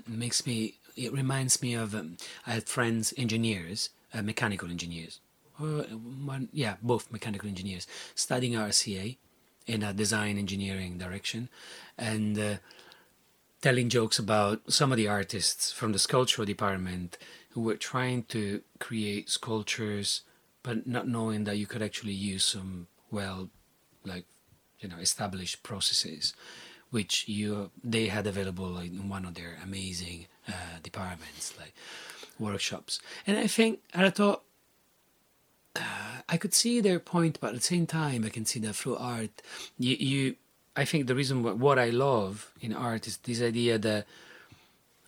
makes me. It reminds me of. Um, I had friends, engineers, uh, mechanical engineers. Uh, one, yeah, both mechanical engineers studying RCA in a design engineering direction, and uh, telling jokes about some of the artists from the sculptural department who were trying to create sculptures, but not knowing that you could actually use some well, like you know, established processes which you they had available like, in one of their amazing uh, departments, like workshops. And I think I thought uh, I could see their point, but at the same time, I can see that through art, you, you I think the reason what, what I love in art is this idea that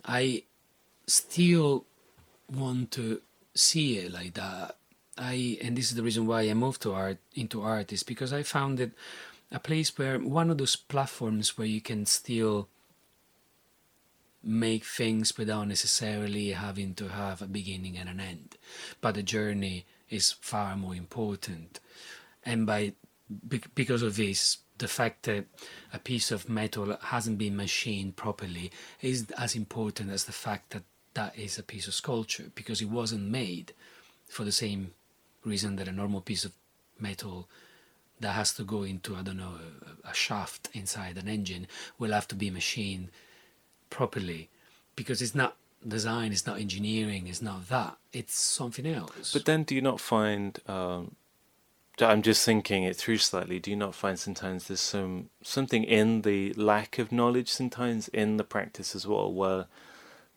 I still want to see it like that. I and this is the reason why I moved to art into art is because I found it a place where one of those platforms where you can still make things without necessarily having to have a beginning and an end. But the journey is far more important. And by because of this, the fact that a piece of metal hasn't been machined properly is as important as the fact that that is a piece of sculpture because it wasn't made for the same reason that a normal piece of metal that has to go into I don't know a, a shaft inside an engine will have to be machined properly because it's not design, it's not engineering, it's not that. It's something else. But then, do you not find? Um, I'm just thinking it through slightly. Do you not find sometimes there's some something in the lack of knowledge, sometimes in the practice as well, where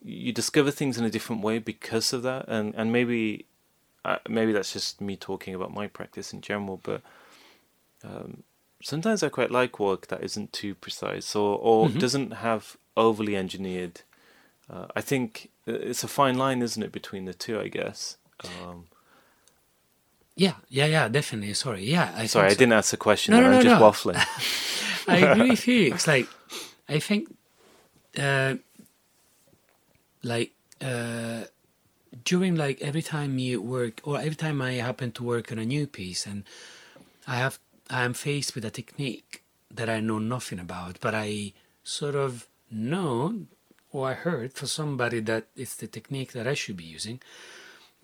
you discover things in a different way because of that, and and maybe uh, maybe that's just me talking about my practice in general, but. Um, sometimes I quite like work that isn't too precise or, or mm-hmm. doesn't have overly engineered uh, I think it's a fine line, isn't it, between the two? I guess. Um, yeah, yeah, yeah, definitely. Sorry, yeah. I sorry, I didn't ask the question. No, no, I'm no, just no. waffling. *laughs* I agree with you. It's like I think, uh, like uh, during like every time you work, or every time I happen to work on a new piece, and I have I am faced with a technique that I know nothing about, but I sort of know or I heard for somebody that it's the technique that I should be using,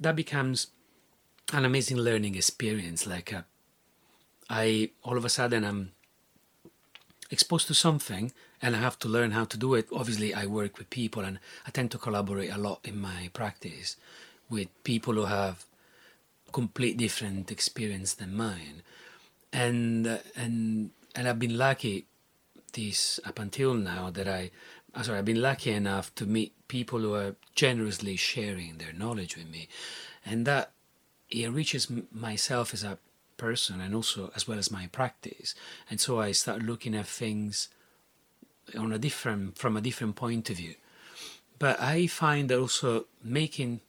that becomes an amazing learning experience. Like uh, I all of a sudden I'm exposed to something and I have to learn how to do it. Obviously, I work with people and I tend to collaborate a lot in my practice with people who have complete different experience than mine, and uh, and and I've been lucky this up until now that I uh, sorry, I've been lucky enough to meet people who are generously sharing their knowledge with me, and that enriches myself as a person and also as well as my practice. And so I start looking at things on a different from a different point of view. But I find that also making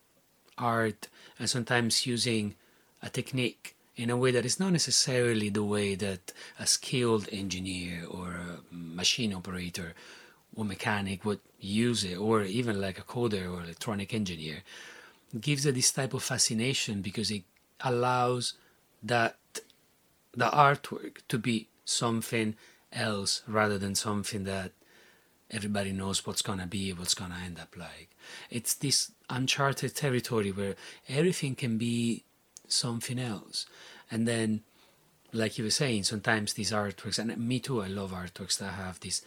art and sometimes using a technique in a way that is not necessarily the way that a skilled engineer or a machine operator or mechanic would use it, or even like a coder or electronic engineer, gives it this type of fascination because it allows that the artwork to be something else rather than something that everybody knows what's gonna be, what's gonna end up like. It's this uncharted territory where everything can be something else. And then, like you were saying, sometimes these artworks, and me too, I love artworks that have this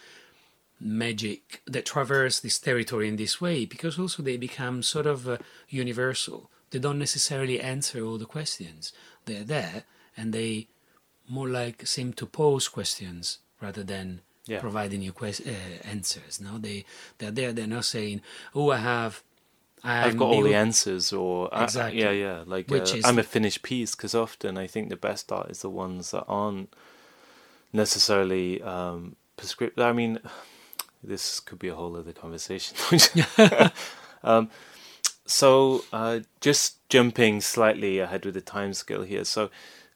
magic that traverse this territory in this way because also they become sort of uh, universal. They don't necessarily answer all the questions. They're there and they more like seem to pose questions rather than yeah. providing you quest- uh, answers. No, they they're there. They're not saying, "Oh, I have." i have got all the answers, or exactly. I, yeah, yeah. Like uh, I'm a finished piece because often I think the best art is the ones that aren't necessarily um, prescriptive. I mean, this could be a whole other conversation. *laughs* *laughs* um, so, uh, just jumping slightly ahead with the time scale here. So,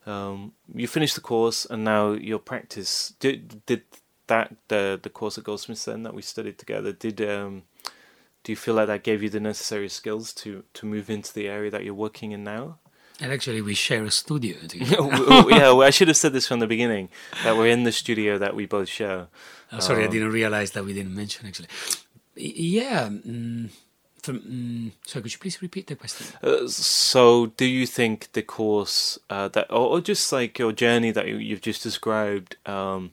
um, you finished the course, and now your practice. Did did that the the course at Goldsmiths then that we studied together? Did um, do you feel like that gave you the necessary skills to to move into the area that you're working in now? And actually, we share a studio. *laughs* yeah, well, I should have said this from the beginning that we're in the studio that we both share. Oh, sorry, um, I didn't realize that we didn't mention actually. Yeah. Mm, from, mm, so, could you please repeat the question? Uh, so, do you think the course uh, that, or, or, just like your journey that you, you've just described, um,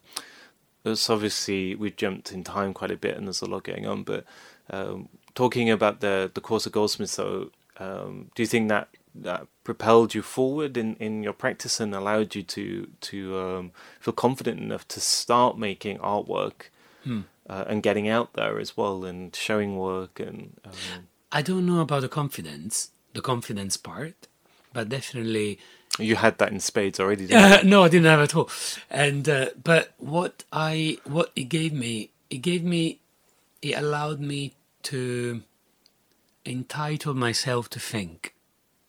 it's obviously we've jumped in time quite a bit and there's a lot going on, but um, talking about the the course of Goldsmith, so um, do you think that that propelled you forward in, in your practice and allowed you to to um, feel confident enough to start making artwork hmm. uh, and getting out there as well and showing work and um, I don't know about the confidence the confidence part but definitely You had that in spades already, didn't Uh, *laughs* you? no, I didn't have at all. And uh, but what I what it gave me, it gave me, it allowed me to entitle myself to think,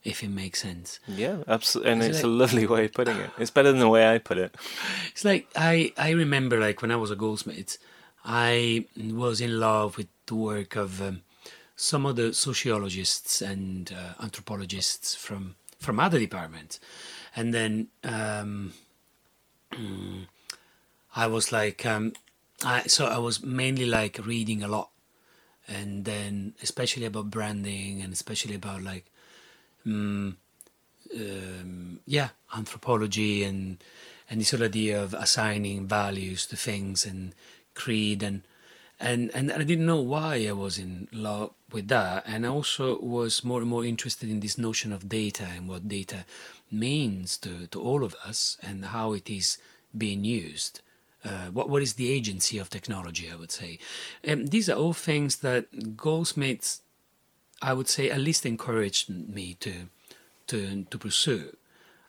if it makes sense. Yeah, absolutely. And Is it's it- a lovely way of putting it. It's better than the way I put it. *sighs* It's like I I remember like when I was a goldsmith, I was in love with the work of um, some of the sociologists and uh, anthropologists from from other departments, and then um, mm, I was like um, I so I was mainly like reading a lot, and then especially about branding and especially about like mm, um, yeah anthropology and and this whole idea of assigning values to things and creed and and and I didn't know why I was in love with that. And I also was more and more interested in this notion of data and what data means to, to all of us and how it is being used. Uh, what what is the agency of technology I would say. And these are all things that goldsmiths I would say at least encouraged me to to to pursue.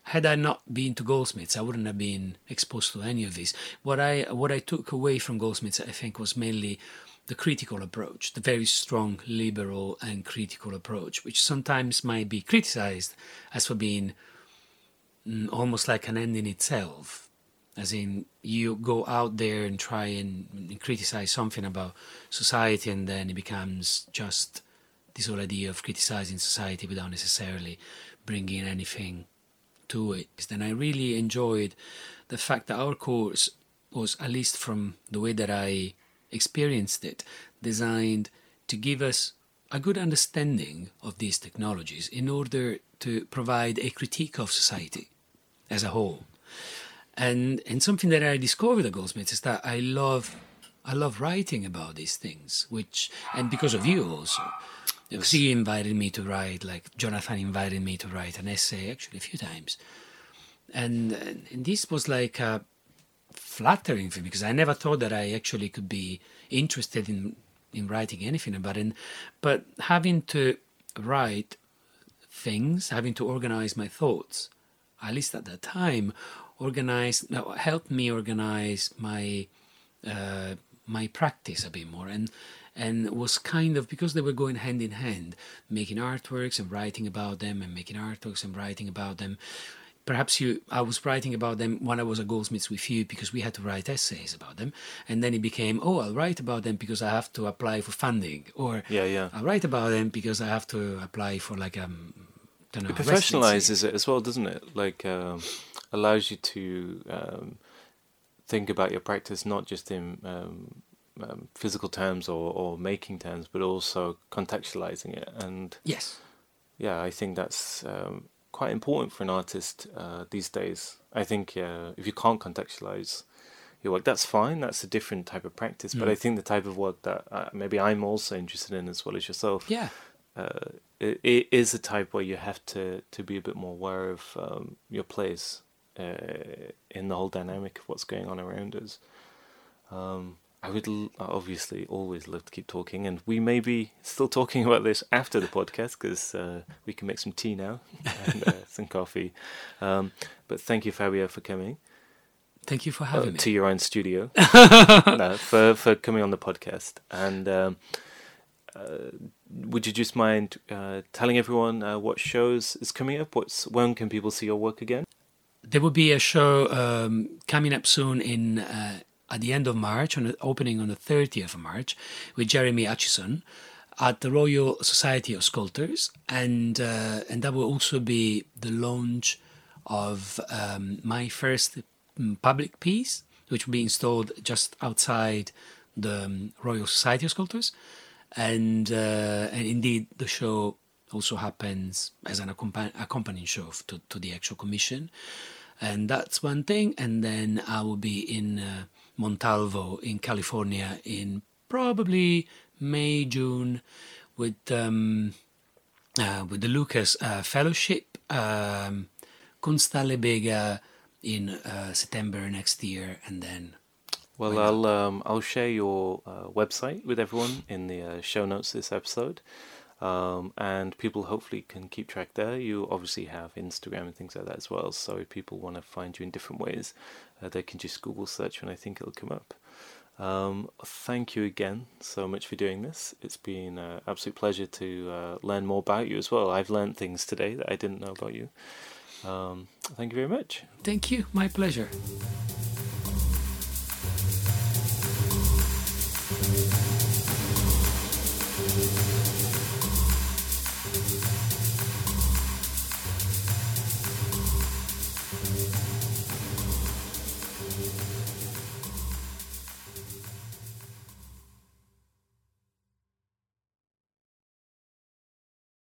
Had I not been to Goldsmiths, I wouldn't have been exposed to any of this. What I what I took away from Goldsmiths, I think, was mainly the critical approach, the very strong liberal and critical approach, which sometimes might be criticized as for being mm, almost like an end in itself. As in, you go out there and try and, and criticize something about society, and then it becomes just this whole idea of criticizing society without necessarily bringing anything to it. And I really enjoyed the fact that our course was, at least from the way that I experienced it, designed to give us a good understanding of these technologies in order to provide a critique of society as a whole. And and something that I discovered at Goldsmiths is that I love I love writing about these things, which and because of you also. Because you invited me to write, like Jonathan invited me to write an essay actually a few times, and, and this was like a flattering for me because I never thought that I actually could be interested in in writing anything about it. But having to write things, having to organize my thoughts, at least at that time, organize no, helped me organize my uh, my practice a bit more. And and was kind of because they were going hand in hand making artworks and writing about them and making artworks and writing about them perhaps you i was writing about them when i was a goldsmiths with you because we had to write essays about them and then it became oh i'll write about them because i have to apply for funding or Yeah, yeah. i'll write about them because i have to apply for like um don't know, It a professionalizes it as well, doesn't it? Like, um, allows you to um, think about your practice not just in um, um, physical terms or, or making terms, but also contextualizing it. And yes yeah, I think that's um, quite important for an artist uh, these days. I think uh, if you can't contextualize your work, that's fine. That's a different type of practice. But Mm. I think the type of work that uh, maybe I'm also interested in as well as yourself yeah uh, it, it is a type where you have to, to be a bit more aware of um, your place uh, in the whole dynamic of what's going on around us. Um, I would l- obviously always love to keep talking, and we may be still talking about this after the podcast because uh, we can make some tea now *laughs* and uh, some coffee. Um, but thank you, Fabio, for coming thank you for uh, having me to your own studio, *laughs* no, for for coming on the podcast. And um, uh, would you just mind uh, telling everyone uh, what shows is coming up? What's when can people see your work again? There will be a show um, coming up soon in uh, at the end of March, on the opening on the 30th of March, with Jeremy Atchison at the Royal Society of Sculptors, and uh, and that will also be the launch of um, my first mm, public piece, which will be installed just outside the um, Royal Society of Sculptors, and uh, and indeed the show also happens as an accompan- accompanying show to, to the actual commission. And that's one thing. And then i will be in uh, montalvo in california in probably may june with um, uh, with the lucas uh, fellowship um, kunsthalle bega in uh, september next year and then Well, I'll um, I'll share your uh, website with everyone in the uh, show notes of this episode. Um, and people hopefully can keep track there. You obviously have Instagram and things like that as well. So if people want to find you in different ways, uh, they can just Google search and I think it'll come up. Um, thank you again so much for doing this. It's been an absolute pleasure to uh, learn more about you as well. I've learned things today that I didn't know about you. Um, thank you very much. Thank you. My pleasure.